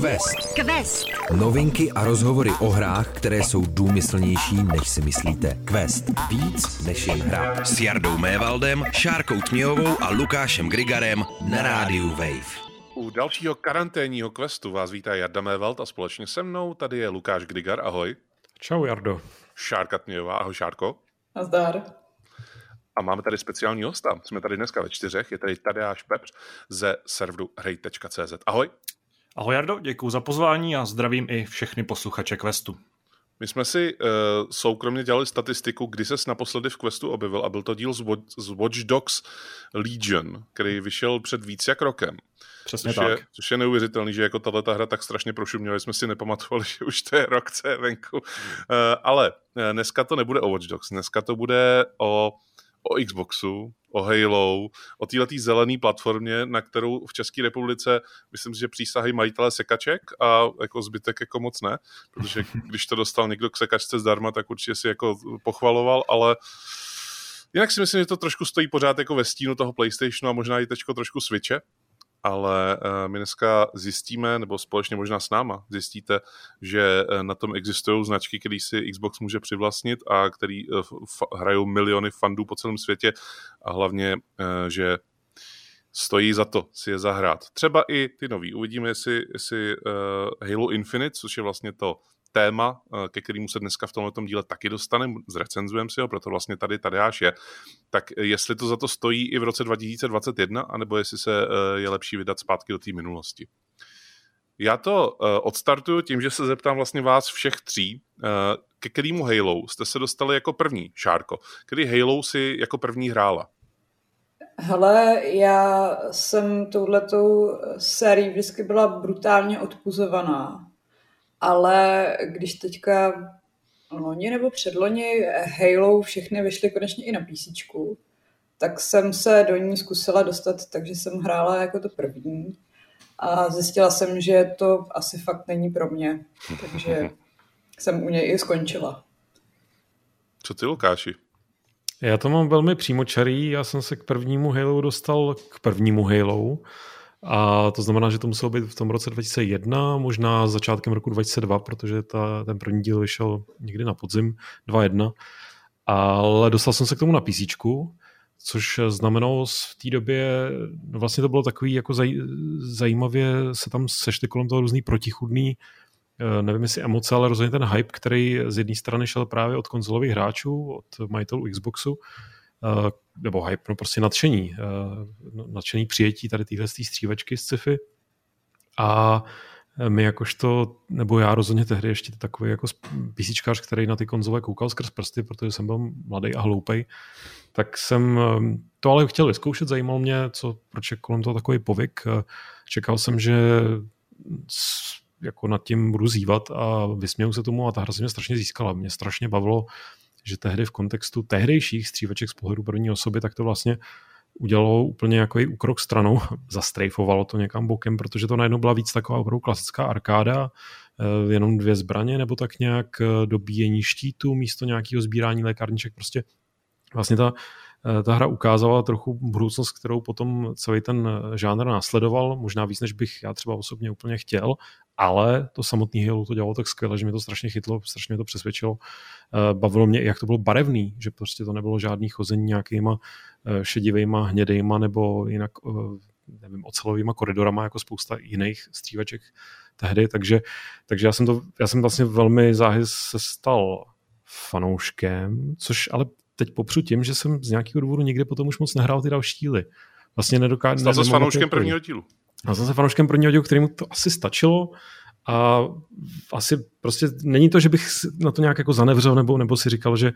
Quest. Quest. Novinky a rozhovory o hrách, které jsou důmyslnější, než si myslíte. Quest. Víc než jen hra. S Jardou Mévaldem, Šárkou Tměhovou a Lukášem Grigarem na rádiu Wave. U dalšího karanténního questu vás vítá Jarda Mévald a společně se mnou tady je Lukáš Grigar. Ahoj. Čau, Jardo. Šárka Tměhová. Ahoj, Šárko. Nazdar. A máme tady speciální hosta. Jsme tady dneska ve čtyřech. Je tady Tadeáš Pepř ze serveru hrej.cz. Ahoj. Ahoj Jardo, děkuji za pozvání a zdravím i všechny posluchače Questu. My jsme si uh, soukromně dělali statistiku, kdy ses naposledy v Questu objevil a byl to díl z, Watch, z Watch Dogs Legion, který vyšel před víc jak rokem. Přesně což tak. Je, což je neuvěřitelný, že jako tahle ta hra tak strašně prošuměla, že jsme si nepamatovali, že už to je rok, co je venku. Uh, ale dneska to nebude o Watch Dogs, dneska to bude o o Xboxu, o Halo, o této zelené platformě, na kterou v České republice myslím že přísahy majitele sekaček a jako zbytek jako moc ne, protože když to dostal někdo k sekačce zdarma, tak určitě si jako pochvaloval, ale jinak si myslím, že to trošku stojí pořád jako ve stínu toho PlayStationu a možná i teďko trošku Switche, ale eh, my dneska zjistíme, nebo společně možná s náma zjistíte, že eh, na tom existují značky, které si Xbox může přivlastnit a který eh, hrajou miliony fandů po celém světě a hlavně, že stojí za to si je zahrát. Třeba i ty nový. Uvidíme, jestli, jestli Halo Infinite, což je vlastně to téma, eh, ke kterému se dneska v tomto díle taky dostaneme, zrecenzujeme si ho, proto vlastně tady Tadeáš je. Tak jestli to za to stojí i v roce 2021, anebo jestli se eh, je lepší vydat zpátky do té minulosti. Já to eh, odstartuju tím, že se zeptám vlastně vás všech tří, ke kterému Halo jste se dostali jako první, Šárko. Který Halo si jako první hrála? Hele, já jsem touhletou sérií vždycky byla brutálně odpuzovaná ale když teďka loni nebo předloni Halo všechny vyšly konečně i na PC, tak jsem se do ní zkusila dostat, takže jsem hrála jako to první a zjistila jsem, že to asi fakt není pro mě, takže jsem u něj i skončila. Co ty, Lukáši? Já to mám velmi přímočarý, já jsem se k prvnímu Halo dostal k prvnímu Halo, a to znamená, že to muselo být v tom roce 2001, možná začátkem roku 2002, protože ta, ten první díl vyšel někdy na podzim 2001. Ale dostal jsem se k tomu na PC, což znamenalo v té době, no vlastně to bylo takový jako zaj, zajímavě se tam sešly kolem toho různý protichudný eh, nevím jestli emoce, ale rozhodně ten hype, který z jedné strany šel právě od konzolových hráčů, od majitelů Xboxu, nebo hype, no prostě nadšení, eh, no, nadšení přijetí tady téhle střívačky z sci-fi. A my jakožto, nebo já rozhodně tehdy ještě takový jako písíčkář, který na ty konzole koukal skrz prsty, protože jsem byl mladý a hloupej, tak jsem eh, to ale chtěl vyzkoušet, zajímalo mě, co, proč je kolem toho takový povyk. Čekal jsem, že jako nad tím budu zývat a vysměju se tomu a ta hra se mě strašně získala. Mě strašně bavilo že tehdy v kontextu tehdejších střívaček z pohledu první osoby, tak to vlastně udělalo úplně jako úkrok stranou, zastrejfovalo to někam bokem, protože to najednou byla víc taková opravdu klasická arkáda, eh, jenom dvě zbraně nebo tak nějak eh, dobíjení štítu místo nějakého sbírání lékárniček. Prostě vlastně ta, eh, ta hra ukázala trochu budoucnost, kterou potom celý ten žánr následoval, možná víc, než bych já třeba osobně úplně chtěl, ale to samotný Halo to dělalo tak skvěle, že mě to strašně chytlo, strašně mě to přesvědčilo. Eh, bavilo mě, jak to bylo barevný, že prostě to nebylo žádný chození nějakýma eh, šedivýma, hnědejma nebo jinak eh, nevím, ocelovýma koridorama, jako spousta jiných střívaček tehdy, takže, takže já jsem to, já jsem vlastně velmi záhy se stal fanouškem, což ale teď popřu tím, že jsem z nějakého důvodu nikdy potom už moc nehrál ty další díly. Vlastně nedokážu. Stal se fanouškem prvního dílu. Já jsem se fanouškem prvního dílu, kterému to asi stačilo a asi prostě není to, že bych na to nějak jako zanevřel nebo, nebo si říkal, že,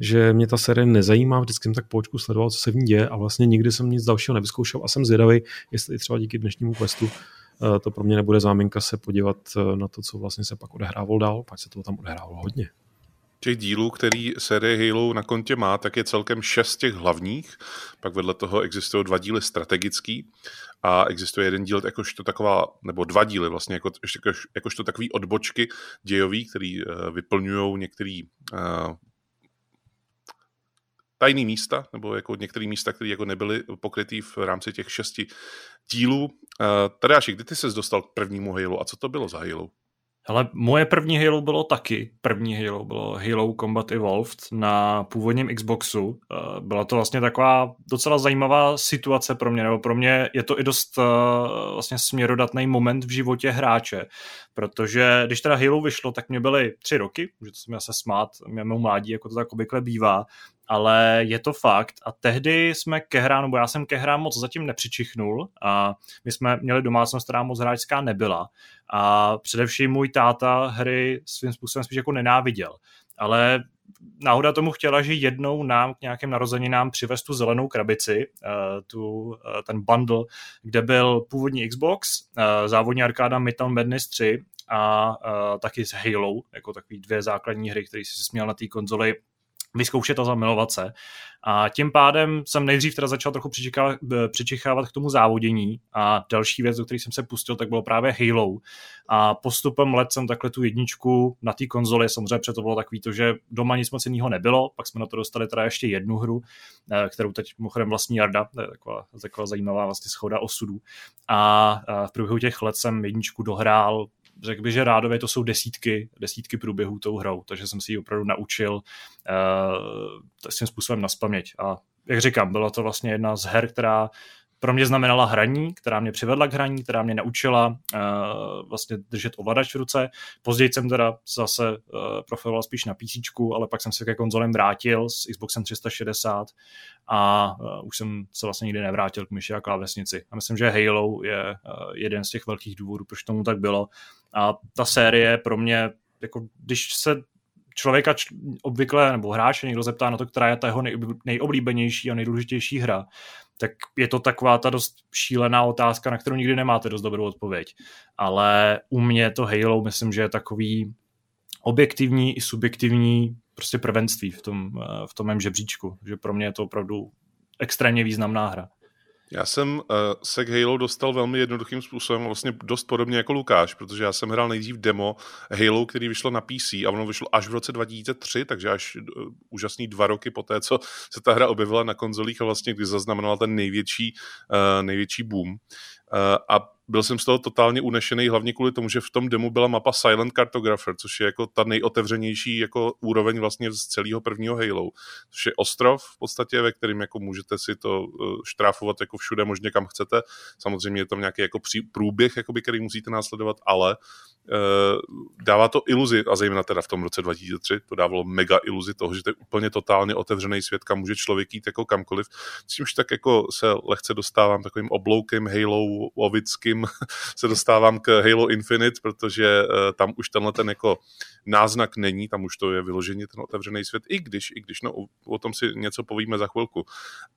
že mě ta série nezajímá, vždycky jsem tak po očku sledoval, co se v ní děje a vlastně nikdy jsem nic dalšího nevyzkoušel a jsem zvědavý, jestli třeba díky dnešnímu questu eh, to pro mě nebude záminka se podívat eh, na to, co vlastně se pak odehrávalo dál, pak se toho tam odehrávalo hodně těch dílů, který série Halo na kontě má, tak je celkem šest těch hlavních. Pak vedle toho existují dva díly strategický a existuje jeden díl jakožto taková, nebo dva díly vlastně, jako, jakož, jakožto takový odbočky dějový, který uh, vyplňují některý uh, tajný místa, nebo jako některé místa, které jako nebyly pokrytý v rámci těch šesti dílů. Tadáši, kdy ty ses dostal k prvnímu Halo a co to bylo za Halo? Ale moje první Halo bylo taky. První Halo bylo Halo Combat Evolved na původním Xboxu. Eh, byla to vlastně taková docela zajímavá situace pro mě, nebo pro mě je to i dost eh, vlastně směrodatný moment v životě hráče, protože když teda Halo vyšlo, tak mě byly tři roky, můžete se mi asi smát, mému mládí, jako to tak obvykle bývá, ale je to fakt. A tehdy jsme ke hrám, nebo já jsem ke hrám moc zatím nepřičichnul a my jsme měli domácnost, která moc hráčská nebyla. A především můj táta hry svým způsobem spíš jako nenáviděl, ale náhoda tomu chtěla, že jednou nám k nějakým narozeninám přivez tu zelenou krabici, uh, tu, uh, ten bundle, kde byl původní Xbox, uh, závodní arkáda Midtown Madness 3 a taky s Halo, jako takový dvě základní hry, které si směl na té konzoli vyzkoušet a zamilovat se. A tím pádem jsem nejdřív teda začal trochu přičichávat k tomu závodění a další věc, do které jsem se pustil, tak bylo právě Halo. A postupem let jsem takhle tu jedničku na té konzoli, samozřejmě to bylo takový to, že doma nic moc jiného nebylo, pak jsme na to dostali teda ještě jednu hru, eh, kterou teď mimochodem vlastní Jarda, to je taková, taková zajímavá vlastně schoda osudů. A v průběhu těch let jsem jedničku dohrál řekl bych, že rádově to jsou desítky, desítky průběhů tou hrou, takže jsem si ji opravdu naučil uh, svým způsobem na A jak říkám, byla to vlastně jedna z her, která pro mě znamenala hraní, která mě přivedla k hraní, která mě naučila uh, vlastně držet ovladač v ruce. Později jsem teda zase uh, profiloval spíš na PC, ale pak jsem se ke konzolem vrátil s Xboxem 360 a uh, už jsem se vlastně nikdy nevrátil k myši a klávesnici. A myslím, že Halo je uh, jeden z těch velkých důvodů, proč tomu tak bylo. A ta série pro mě, jako když se člověka obvykle, nebo hráče někdo zeptá na to, která je ta jeho nejoblíbenější a nejdůležitější hra, tak je to taková ta dost šílená otázka, na kterou nikdy nemáte dost dobrou odpověď. Ale u mě to Halo myslím, že je takový objektivní i subjektivní prostě prvenství v tom, eh, v tom mém žebříčku. Že pro mě je to opravdu extrémně významná hra. Já jsem uh, se k Halo dostal velmi jednoduchým způsobem, vlastně dost podobně jako Lukáš, protože já jsem hrál nejdřív demo Halo, který vyšlo na PC a ono vyšlo až v roce 2003, takže až uh, úžasný dva roky po té, co se ta hra objevila na konzolích a vlastně kdy zaznamenala ten největší, uh, největší boom. Uh, a byl jsem z toho totálně unešený, hlavně kvůli tomu, že v tom demo byla mapa Silent Cartographer, což je jako ta nejotevřenější jako úroveň vlastně z celého prvního Halo. Což je ostrov v podstatě, ve kterým jako můžete si to eh, štráfovat jako všude možně kam chcete. Samozřejmě je tam nějaký jako průběh, jakoby, který musíte následovat, ale uh, dává to iluzi, a zejména teda v tom roce 2003, to dávalo mega iluzi toho, že to je úplně totálně otevřený svět, kam může člověk jít jako kamkoliv. S čímž tak jako se lehce dostávám takovým obloukem Halo ovickým tím se dostávám k Halo Infinite, protože uh, tam už tenhle ten jako náznak není, tam už to je vyloženě ten otevřený svět, i když, i když no, o tom si něco povíme za chvilku.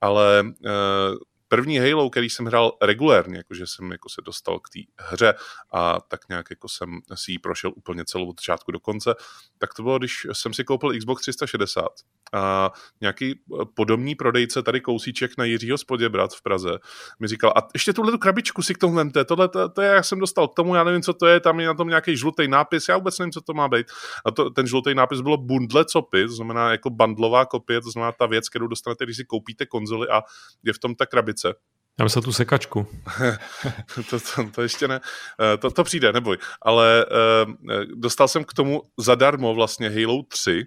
Ale uh, první Halo, který jsem hrál regulérně, jakože jsem jako se dostal k té hře a tak nějak jako jsem si ji prošel úplně celou od začátku do konce, tak to bylo, když jsem si koupil Xbox 360 a nějaký eh, podobný prodejce, tady kousíček na Jiřího Spoděbrat v Praze, mi říkal, a ještě tuhle tu krabičku si k tomu vemte, tohle to, to je, jak jsem dostal k tomu, já nevím, co to je, tam je na tom nějaký žlutý nápis, já vůbec nevím, co to má být. A to, ten žlutý nápis bylo bundle copy, to znamená jako bandlová kopie, to znamená ta věc, kterou dostanete, když si koupíte konzoli a je v tom ta krabice. Já myslím tu sekačku. to, to, to ještě ne. Eh, to, to přijde, neboj. Ale uh, dostal jsem k tomu zadarmo vlastně Halo 3,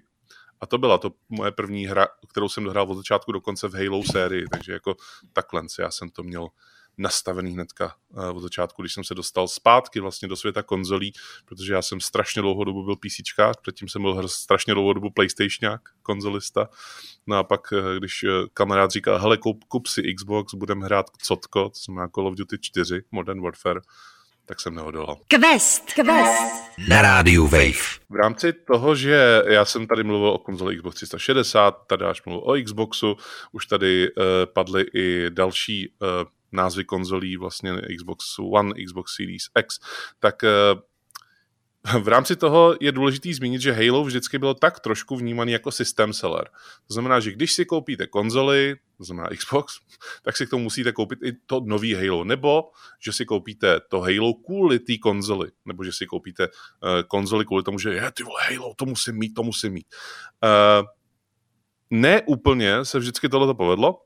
a to byla to moje první hra, kterou jsem dohrál od začátku do konce v Halo sérii, takže jako takhle já jsem to měl nastavený hnedka eh, od začátku, když jsem se dostal zpátky vlastně do světa konzolí, protože já jsem strašně dlouhou dobu byl PC, předtím jsem byl strašně dlouhou dobu PlayStationák, konzolista. No a pak, eh, když eh, kamarád říkal, hele, kup, kup si Xbox, budeme hrát Cotko, to znamená Call of Duty 4, Modern Warfare, tak jsem nehodolal. Quest, Quest. Na rádiu Wave. V rámci toho, že já jsem tady mluvil o konzoli Xbox 360, tady až mluvil o Xboxu, už tady uh, padly i další uh, názvy konzolí, vlastně Xbox One, Xbox Series X, tak uh, v rámci toho je důležité zmínit, že Halo vždycky bylo tak trošku vnímaný jako systém seller. To znamená, že když si koupíte konzoli, to znamená Xbox, tak si k tomu musíte koupit i to nový Halo, nebo že si koupíte to Halo kvůli té konzoli, nebo že si koupíte uh, konzoli kvůli tomu, že je ty vole Halo, to musím mít, to musím mít. Uh, ne úplně se vždycky tohle povedlo.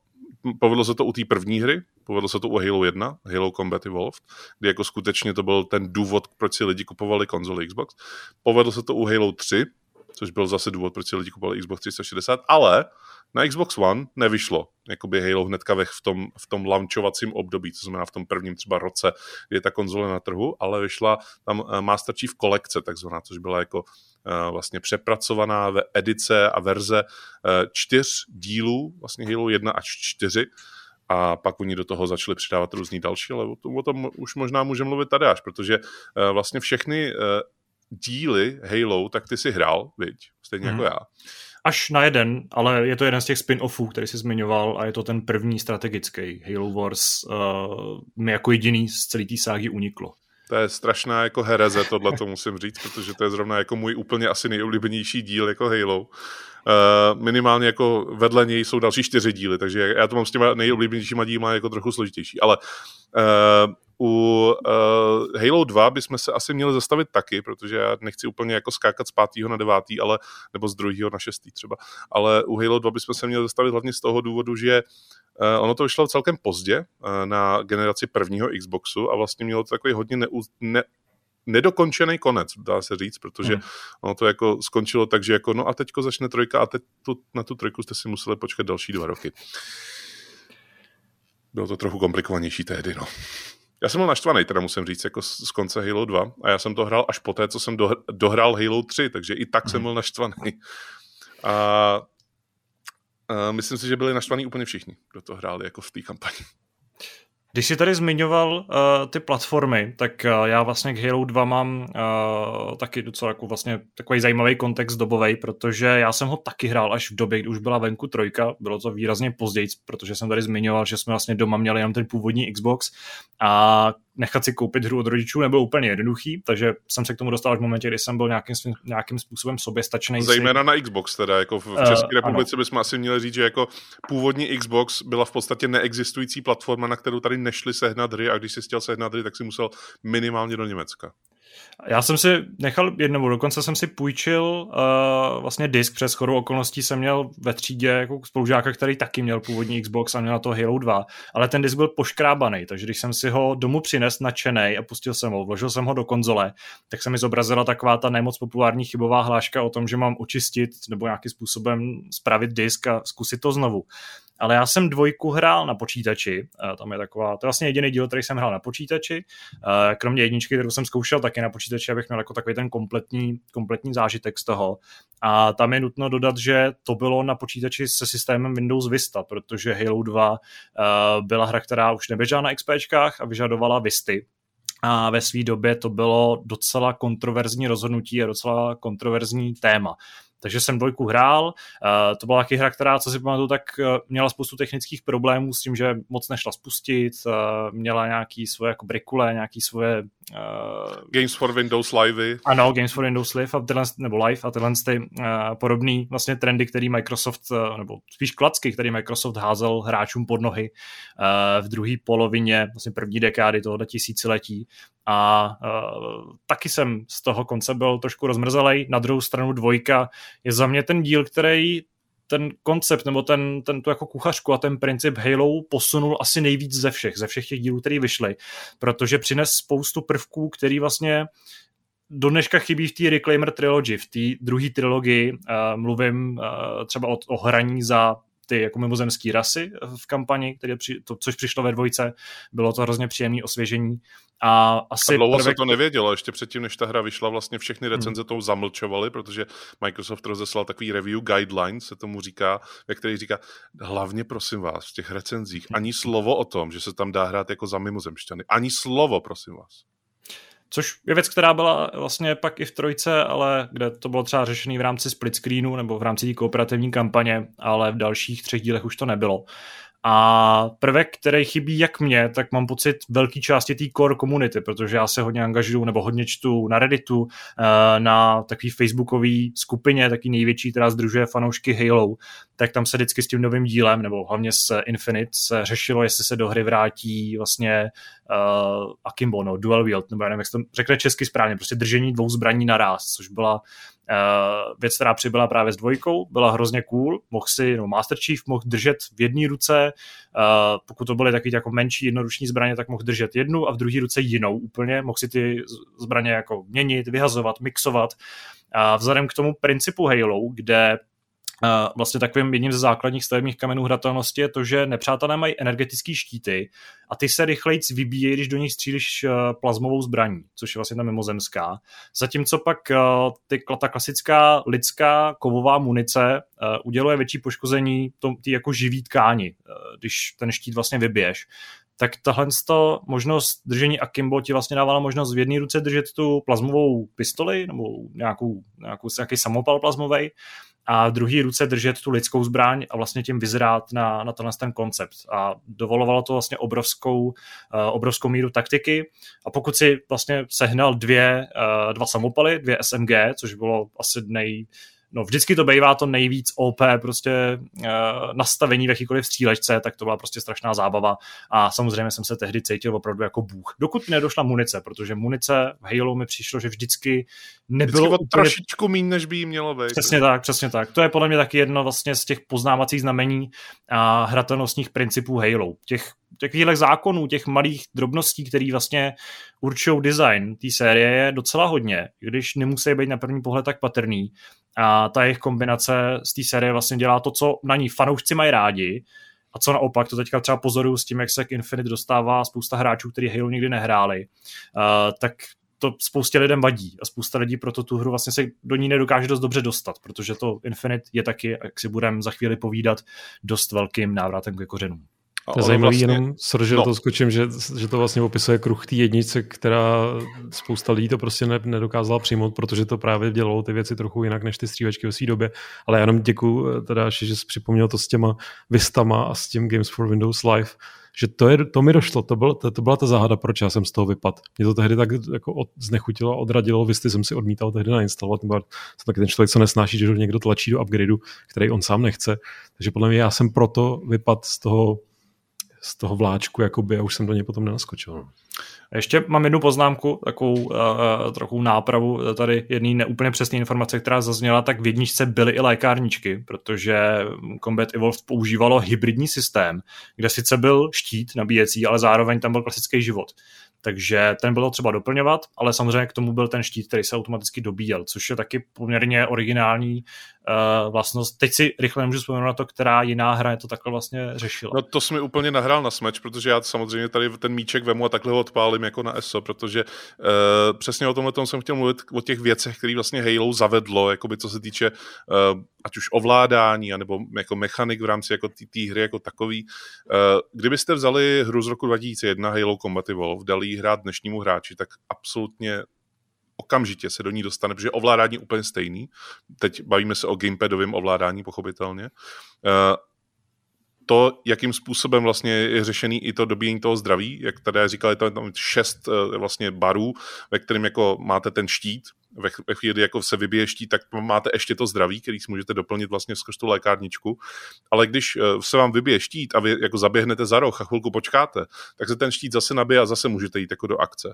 Povedlo se to u té první hry, povedlo se to u Halo 1, Halo Combat Evolved, kdy jako skutečně to byl ten důvod, proč si lidi kupovali konzoli Xbox. Povedlo se to u Halo 3, což byl zase důvod, proč si lidi kupovali Xbox 360, ale na Xbox One nevyšlo jakoby Halo hnedka v, tom, v tom launchovacím období, to znamená v tom prvním třeba roce, kdy je ta konzole na trhu, ale vyšla tam eh, Master Chief kolekce takzvaná, což byla jako uh, vlastně přepracovaná ve edice a verze uh, čtyř dílů, vlastně Halo 1 až 4, a pak oni do toho začali přidávat různý další, ale o tom, o tom už možná můžeme mluvit tady až, protože uh, vlastně všechny uh, díly Halo, tak ty si hrál, viď? Stejně hmm. jako mhm. já. Až na jeden, ale je to jeden z těch spin-offů, který jsi zmiňoval a je to ten první strategický. Halo Wars uh, mi jako jediný z celé té ságy uniklo. To je strašná jako hereze, tohle to musím říct, protože to je zrovna jako můj úplně asi nejoblíbenější díl jako Halo. Uh, minimálně jako vedle něj jsou další čtyři díly, takže já to mám s těma nejoblíbenějšíma dílma jako trochu složitější, ale uh, u uh, Halo 2 bychom se asi měli zastavit taky, protože já nechci úplně jako skákat z pátého na devátý, ale, nebo z druhého na šestý třeba, ale u Halo 2 bychom se měli zastavit hlavně z toho důvodu, že uh, ono to vyšlo celkem pozdě uh, na generaci prvního Xboxu a vlastně mělo to takový hodně neú, ne, nedokončený konec, dá se říct, protože hmm. ono to jako skončilo tak, že jako no a teďko začne trojka a teď tu, na tu trojku jste si museli počkat další dva roky. Bylo to trochu komplikovanější tehdy, no. Já jsem byl naštvaný, teda musím říct, jako z, z konce Halo 2 a já jsem to hrál až poté, co jsem do, dohrál Halo 3, takže i tak mm. jsem mhm. byl naštvaný. A, a myslím si, že byli naštvaní úplně všichni, kdo to hráli jako v té kampani. Když jsi tady zmiňoval uh, ty platformy, tak uh, já vlastně k Halo 2 mám uh, taky docela jako vlastně takový zajímavý kontext dobový, protože já jsem ho taky hrál až v době, kdy už byla venku trojka, bylo to výrazně později, protože jsem tady zmiňoval, že jsme vlastně doma měli jenom ten původní Xbox. A nechat si koupit hru od rodičů nebylo úplně jednoduchý, takže jsem se k tomu dostal až v momentě, kdy jsem byl nějakým, nějakým způsobem soběstačný. Zejména si... na Xbox teda, jako v České uh, republice ano. bychom asi měli říct, že jako původní Xbox byla v podstatě neexistující platforma, na kterou tady nešli sehnat hry a když si chtěl sehnat hry, tak si musel minimálně do Německa. Já jsem si nechal jednou, dokonce jsem si půjčil uh, vlastně disk přes chodu okolností jsem měl ve třídě jako spolužáka, který taky měl původní Xbox a měl na to Halo 2, ale ten disk byl poškrábaný, takže když jsem si ho domů přines nadšenej a pustil jsem ho, vložil jsem ho do konzole, tak se mi zobrazila taková ta nemoc populární chybová hláška o tom, že mám očistit nebo nějakým způsobem spravit disk a zkusit to znovu ale já jsem dvojku hrál na počítači, tam je taková, to je vlastně jediný díl, který jsem hrál na počítači, kromě jedničky, kterou jsem zkoušel taky na počítači, abych měl jako takový ten kompletní, kompletní zážitek z toho. A tam je nutno dodat, že to bylo na počítači se systémem Windows Vista, protože Halo 2 byla hra, která už neběžela na XPčkách a vyžadovala Visty, a ve své době to bylo docela kontroverzní rozhodnutí a docela kontroverzní téma takže jsem dvojku hrál. Uh, to byla taky hra, která, co si pamatuju, tak uh, měla spoustu technických problémů s tím, že moc nešla spustit, uh, měla nějaký svoje jako brikule, nějaký svoje... Uh, Games for Windows Live. Ano, Games for Windows Live a tyhle, nebo Live a tyhle ty uh, podobný vlastně trendy, který Microsoft, uh, nebo spíš klacky, který Microsoft házel hráčům pod nohy uh, v druhé polovině vlastně první dekády tohoto tisíciletí a uh, taky jsem z toho konce byl trošku rozmrzelej. Na druhou stranu dvojka je za mě ten díl, který ten koncept nebo ten, ten tu jako kuchařku a ten princip Halo posunul asi nejvíc ze všech, ze všech těch dílů, které vyšly, protože přines spoustu prvků, který vlastně do dneška chybí v té Reclaimer Trilogy, v té druhé trilogii, uh, mluvím uh, třeba o, o hraní za ty jako mimozemské rasy v kampani, které při, to, což přišlo ve dvojce, bylo to hrozně příjemné osvěžení. A, asi a dlouho prvek... se to nevědělo, ještě předtím, než ta hra vyšla, vlastně všechny recenze hmm. tou zamlčovaly, protože Microsoft rozeslal takový review guideline, se tomu říká, ve který říká, hlavně prosím vás, v těch recenzích ani slovo o tom, že se tam dá hrát jako za mimozemšťany. Ani slovo, prosím vás. Což je věc, která byla vlastně pak i v trojce, ale kde to bylo třeba řešené v rámci split screenu nebo v rámci té kooperativní kampaně, ale v dalších třech dílech už to nebylo. A prvek, který chybí jak mě, tak mám pocit velké části té core komunity, protože já se hodně angažuju nebo hodně čtu na Redditu, eh, na takový facebookové skupině, taky největší, která združuje fanoušky Halo, tak tam se vždycky s tím novým dílem, nebo hlavně s Infinite, se řešilo, jestli se do hry vrátí vlastně uh, Akimbo, no, dual wield, nebo já nevím, jak se to řekne česky správně, prostě držení dvou zbraní naraz, což byla věc, která přibyla právě s dvojkou, byla hrozně cool, mohl si, no Master Chief mohl držet v jedné ruce, uh, pokud to byly taky jako menší jednoruční zbraně, tak mohl držet jednu a v druhé ruce jinou úplně, mohl si ty zbraně jako měnit, vyhazovat, mixovat. A vzhledem k tomu principu Halo, kde vlastně takovým jedním ze základních stavebních kamenů hratelnosti je to, že nepřátelé mají energetické štíty a ty se rychleji vybíjejí, když do nich střílíš eh, plazmovou zbraní, což je vlastně ta mimozemská. Zatímco pak eh, ty, ta klasická lidská kovová munice eh, uděluje větší poškození ty jako živý tkáni, když ten štít vlastně vybiješ tak tahle možnost držení akimbo ti vlastně dávala možnost v jedné ruce držet tu plazmovou pistoli nebo nějakou, nějakou, nějaký samopal plazmový a v druhé ruce držet tu lidskou zbraň a vlastně tím vyzrát na, na tenhle ten koncept. A dovolovalo to vlastně obrovskou, uh, obrovskou míru taktiky a pokud si vlastně sehnal dvě, uh, dva samopaly, dvě SMG, což bylo asi nej, no vždycky to bývá to nejvíc OP prostě uh, nastavení v jakýkoliv střílečce, tak to byla prostě strašná zábava a samozřejmě jsem se tehdy cítil opravdu jako bůh. Dokud nedošla munice, protože munice v Halo mi přišlo, že vždycky nebylo vždycky úplně... trošičku méně, než by jí mělo být. Přesně tak, přesně tak. To je podle mě taky jedno vlastně z těch poznávacích znamení a hratelnostních principů Halo. Těch takových zákonů, těch malých drobností, které vlastně určují design té série, je docela hodně, když nemusí být na první pohled tak patrný. A ta jejich kombinace z té série vlastně dělá to, co na ní fanoušci mají rádi, a co naopak, to teďka třeba pozoruju s tím, jak se k Infinite dostává spousta hráčů, kteří Halo nikdy nehráli, uh, tak to spoustě lidem vadí a spousta lidí proto tu hru vlastně se do ní nedokáže dost dobře dostat, protože to Infinite je taky, jak si budeme za chvíli povídat, dost velkým návratem ke kořenům. To je zajímavý vlastně, jenom, že no. to skočím, že, že to vlastně opisuje kruh té jednice, která spousta lidí to prostě ne, nedokázala přijmout, protože to právě dělalo ty věci trochu jinak než ty střílečky ve své době. Ale já jenom děkuji eh, teda, že jsi připomněl to s těma Vistama a s tím Games for Windows Live, že to, je, to mi došlo, to, byl, to, to byla ta záhada, proč já jsem z toho vypad. Mě to tehdy tak jako od, znechutilo, odradilo, Visty jsem si odmítal tehdy nainstalovat, nebo jsem taky ten člověk, co nesnáší, že někdo tlačí do upgradeu, který on sám nechce. Takže podle mě já jsem proto vypad z toho z toho vláčku, jakoby, a už jsem do něj potom nenaskočil. No. Ještě mám jednu poznámku, takovou uh, trochu nápravu tady jedný neúplně přesný informace, která zazněla, tak v jedničce byly i lékárničky, protože Combat Evolved používalo hybridní systém, kde sice byl štít nabíjecí, ale zároveň tam byl klasický život. Takže ten bylo třeba doplňovat, ale samozřejmě k tomu byl ten štít, který se automaticky dobíjel, což je taky poměrně originální uh, vlastnost. Teď si rychle nemůžu vzpomenout na to, která jiná hra je to takhle vlastně řešila. No to jsme úplně nahrál na smeč, protože já samozřejmě tady ten míček vemu a takhle ho odpálím jako na ESO, protože uh, přesně o tomhle tom jsem chtěl mluvit, o těch věcech, které vlastně Halo zavedlo, jakoby co se týče uh, ať už ovládání, anebo jako mechanik v rámci jako té hry jako takový. Kdybyste vzali hru z roku 2001 Halo Combat Evolved, dali ji hrát dnešnímu hráči, tak absolutně okamžitě se do ní dostane, protože ovládání úplně stejný. Teď bavíme se o gamepadovém ovládání, pochopitelně. Eh, to, jakým způsobem vlastně je řešený i to dobíjení toho zdraví, jak tady říkali, to je tam šest eh, vlastně barů, ve kterém jako máte ten štít, ve, chvíli, jako se vybije štít, tak máte ještě to zdraví, který si můžete doplnit vlastně skrz tu lékárničku. Ale když eh, se vám vybije štít a vy jako zaběhnete za roh a chvilku počkáte, tak se ten štít zase nabije a zase můžete jít jako do akce.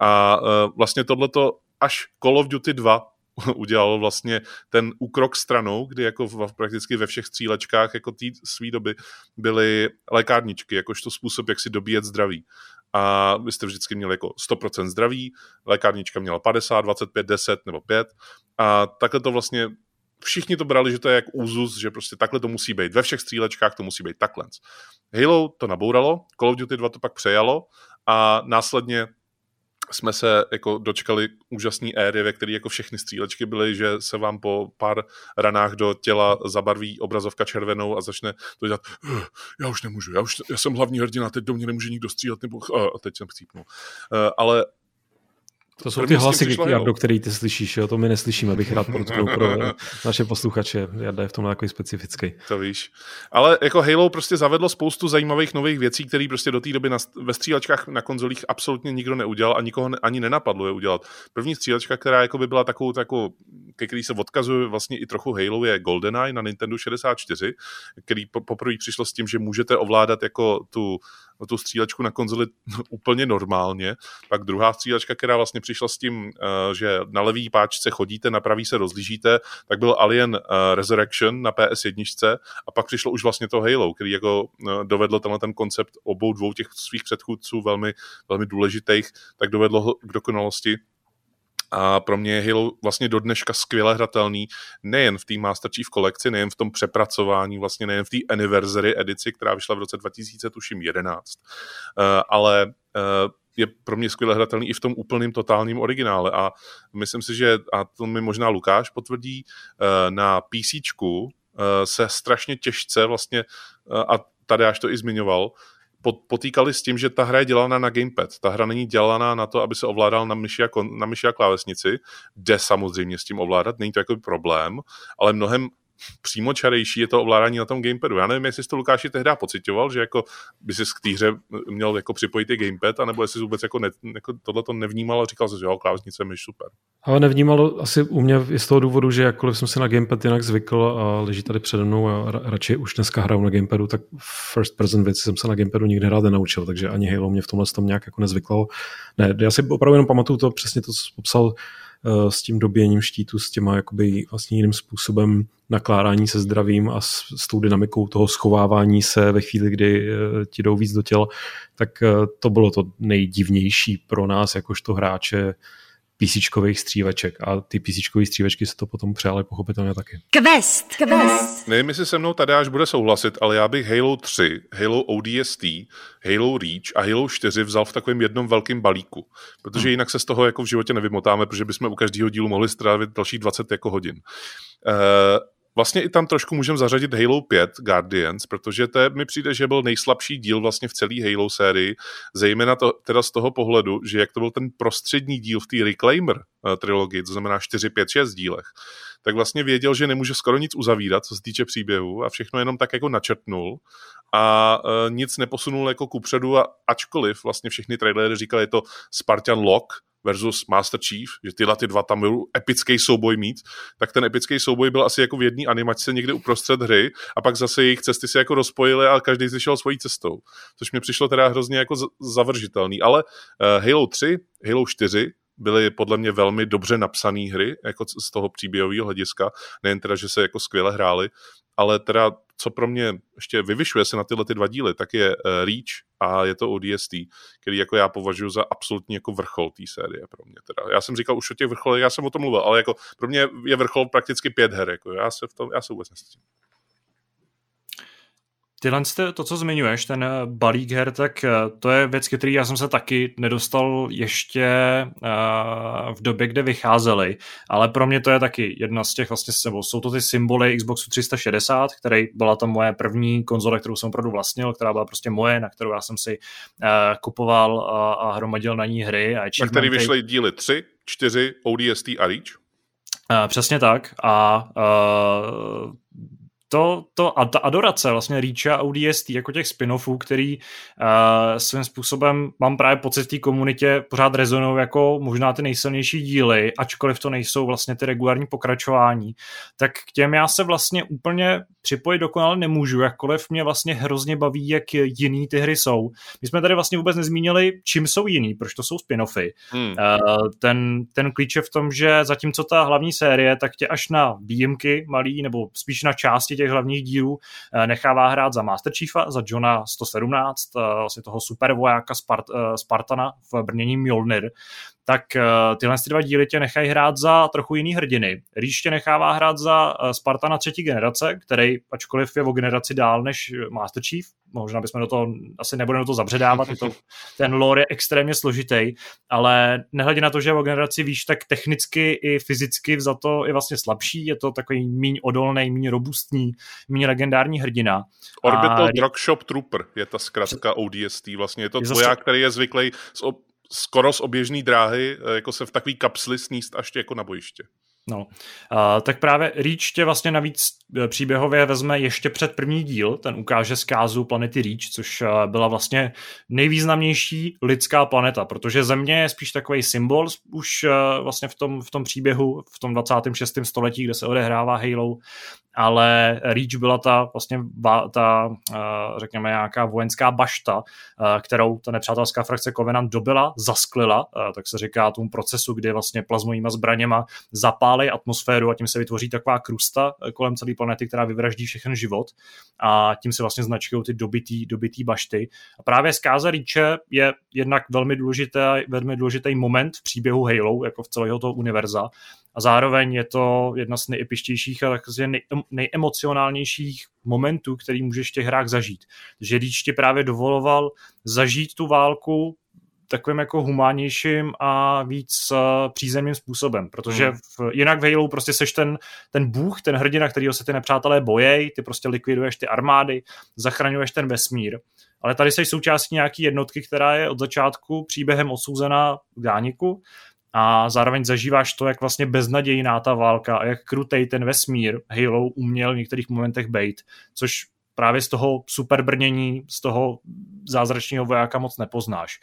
A vlastně tohleto až Call of Duty 2 udělal vlastně ten úkrok stranou, kdy jako v, prakticky ve všech střílečkách jako té své doby byly lékárničky, jakožto způsob, jak si dobíjet zdraví. A vy jste vždycky měli jako 100% zdraví, lékárnička měla 50, 25, 10 nebo 5 a takhle to vlastně všichni to brali, že to je jak úzus, že prostě takhle to musí být. Ve všech střílečkách to musí být takhle. Halo to nabouralo, Call of Duty 2 to pak přejalo a následně jsme se jako dočkali úžasné éry, ve které jako všechny střílečky byly, že se vám po pár ranách do těla zabarví obrazovka červenou a začne to dělat, já už nemůžu, já už já jsem hlavní hrdina, teď do mě nemůže nikdo střílet, nebo a teď jsem chcípnul. Eh, ale to jsou ty hlasy, Jardo, který ty slyšíš, jo? to my neslyšíme, bych rád pro, pro naše posluchače. Jarda je v tom takový specifický. To víš. Ale jako Halo prostě zavedlo spoustu zajímavých nových věcí, které prostě do té doby na, ve střílečkách na konzolích absolutně nikdo neudělal a nikoho ne, ani nenapadlo je udělat. První střílečka, která jako by byla takovou, takovou ke který se odkazuje vlastně i trochu Halo, je GoldenEye na Nintendo 64, který poprvé přišlo s tím, že můžete ovládat jako tu tu střílečku na konzoli úplně normálně. Pak druhá střílečka, která vlastně přišla s tím, eh, že na levý páčce chodíte, na pravý se rozlížíte, tak byl Alien eh, Resurrection na PS1 a pak přišlo už vlastně to Halo, který jako eh, dovedlo tenhle ten koncept obou dvou těch svých předchůdců velmi, velmi důležitých, tak dovedlo k dokonalosti a pro mě je Halo vlastně do dneška skvěle hratelný, nejen v té Master Chief kolekci, nejen v tom přepracování, vlastně nejen v té Anniversary edici, která vyšla v roce 2011, eh, ale eh, je pro mě skvěle hratelný i v tom úplným totálním originále. A myslím si, že, a to mi možná Lukáš potvrdí, eh, na PC se strašně těžce vlastně, a tady až to i zmiňoval, potýkali s tím, že ta hra je dělaná na gamepad. Ta hra není dělaná na to, aby se ovládal na myši a, na myši a klávesnici. Jde samozřejmě s tím ovládat, není to jako problém, ale mnohem přímočarejší je to ovládání na tom gamepadu. Já nevím, jestli jsi to Lukáši tehdy pocitoval, že jako by si k té hře měl jako připojit i gamepad, anebo jestli jsi vůbec jako, ne, jako tohle to nevnímal a říkal jsi, že jo, klávesnice je super. Ale nevnímalo asi u mě i z toho důvodu, že jakkoliv jsem si na gamepad jinak zvykl a leží tady přede mnou a radši už dneska hraju na gamepadu, tak first person věci jsem se na gamepadu nikdy hrát nenaučil, takže ani Halo mě v tomhle tom nějak jako nezvyklalo. Ne, já si opravdu jenom pamatuju to přesně to, co jsi popsal, s tím doběním štítu, s těma jakoby vlastně jiným způsobem nakládání se zdravím a s, s tou dynamikou toho schovávání se ve chvíli, kdy eh, ti jdou víc do těla, tak eh, to bylo to nejdivnější pro nás jakožto hráče PC stříveček a ty PC střívečky se to potom přáli pochopitelně taky. Quest, quest. Nevím, jestli se mnou tady až bude souhlasit, ale já bych Halo 3, Halo ODST, Halo Reach a Halo 4 vzal v takovém jednom velkém balíku, protože hmm. jinak se z toho jako v životě nevymotáme, protože bychom u každého dílu mohli strávit další 20 jako hodin. Uh, Vlastně i tam trošku můžeme zařadit Halo 5 Guardians, protože to mi přijde, že byl nejslabší díl vlastně v celé Halo sérii, zejména to, teda z toho pohledu, že jak to byl ten prostřední díl v té Reclaimer uh, trilogii, to znamená 4, 5, 6 dílech, tak vlastně věděl, že nemůže skoro nic uzavírat, co se týče příběhu a všechno jenom tak jako načrtnul a uh, nic neposunul jako kupředu a ačkoliv vlastně všechny trailery říkali, je to Spartan Lock, versus Master Chief, že tyhle ty dva tam byl epický souboj mít, tak ten epický souboj byl asi jako v jedné animaci někde uprostřed hry a pak zase jejich cesty se jako rozpojily a každý si šel svojí cestou, což mi přišlo teda hrozně jako zavržitelný, ale uh, Halo 3, Halo 4 byly podle mě velmi dobře napsané hry, jako z toho příběhového hlediska, nejen teda, že se jako skvěle hrály, ale teda co pro mě ještě vyvyšuje se na tyhle ty dva díly, tak je uh, Reach a je to ODST, který jako já považuji za absolutní jako vrchol té série pro mě. Teda. Já jsem říkal už o těch vrcholech, já jsem o tom mluvil, ale jako pro mě je vrchol prakticky pět her, jako já se v tom, já se vůbec nestím. Tyhle to, co zmiňuješ, ten eh, balík her, tak eh, to je věc, který já jsem se taky nedostal ještě eh, v době, kde vycházely, ale pro mě to je taky jedna z těch vlastně sebou. Jsou to ty symboly Xboxu 360, který byla ta moje první konzole, kterou jsem opravdu vlastnil, která byla prostě moje, na kterou já jsem si kupoval a, hromadil na ní hry. A na který vyšly díly 3, 4, ODST a Reach? Přesně tak. A to, to a ta adorace vlastně Reacha a ODST jako těch spin-offů, který uh, svým způsobem mám právě pocit v té komunitě pořád rezonují jako možná ty nejsilnější díly, ačkoliv to nejsou vlastně ty regulární pokračování, tak k těm já se vlastně úplně připojit dokonale nemůžu, jakkoliv mě vlastně hrozně baví, jak jiný ty hry jsou. My jsme tady vlastně vůbec nezmínili, čím jsou jiný, proč to jsou spin-offy. Hmm. Uh, ten, ten klíč je v tom, že zatímco ta hlavní série, tak tě až na výjimky malý, nebo spíš na části těch hlavních dílů uh, nechává hrát za Master Chiefa, za Johna 117, uh, vlastně toho supervojáka Spart, uh, Spartana v brnění Mjolnir, tak uh, tyhle dva díly tě nechají hrát za trochu jiný hrdiny. Rýš tě nechává hrát za uh, Spartana třetí generace, který, ačkoliv je o generaci dál než Master Chief, možná bychom do toho, asi nebudeme do toho zabředávat, to, ten lore je extrémně složitý, ale nehledě na to, že je o generaci výš, tak technicky i fyzicky za to je vlastně slabší, je to takový míň odolný, míň robustní, míň legendární hrdina. Orbital a... Drug Shop Trooper je ta zkrátka ODST, vlastně je to je zase... který je zvyklý z skoro z oběžné dráhy, eh, jako se v takový kapsli sníst až jako na bojiště. No, uh, tak právě Reach tě vlastně navíc e, příběhově vezme ještě před první díl, ten ukáže zkázu planety Reach, což uh, byla vlastně nejvýznamnější lidská planeta, protože Země je spíš takový symbol už uh, vlastně v tom, v tom příběhu, v tom 26. století, kde se odehrává Halo, ale Reach byla ta vlastně ta, řekněme, nějaká vojenská bašta, kterou ta nepřátelská frakce Covenant dobila, zasklila, tak se říká tomu procesu, kdy vlastně plazmovýma zbraněma zapálí atmosféru a tím se vytvoří taková krusta e, kolem celé planety, která vyvraždí všechen život a tím se vlastně značkují ty dobitý, dobitý bašty. A právě zkáza Reache je jednak velmi důležitý, velmi důležitý moment v příběhu Halo, jako v celého toho univerza, a zároveň je to jedna z nejepištějších a takže nej, nejemocionálnějších momentů, který můžeš v těch hrách zažít. Že Reach ti právě dovoloval zažít tu válku takovým jako humánnějším a víc uh, přízemním způsobem, protože hmm. v, jinak v Halo prostě seš ten, ten bůh, ten hrdina, kterýho se ty nepřátelé bojej, ty prostě likviduješ ty armády, zachraňuješ ten vesmír, ale tady jsi součástí nějaký jednotky, která je od začátku příběhem odsouzená k dániku a zároveň zažíváš to, jak vlastně beznadějná ta válka a jak krutej ten vesmír Halo uměl v některých momentech být, což právě z toho superbrnění, z toho zázračního vojáka moc nepoznáš.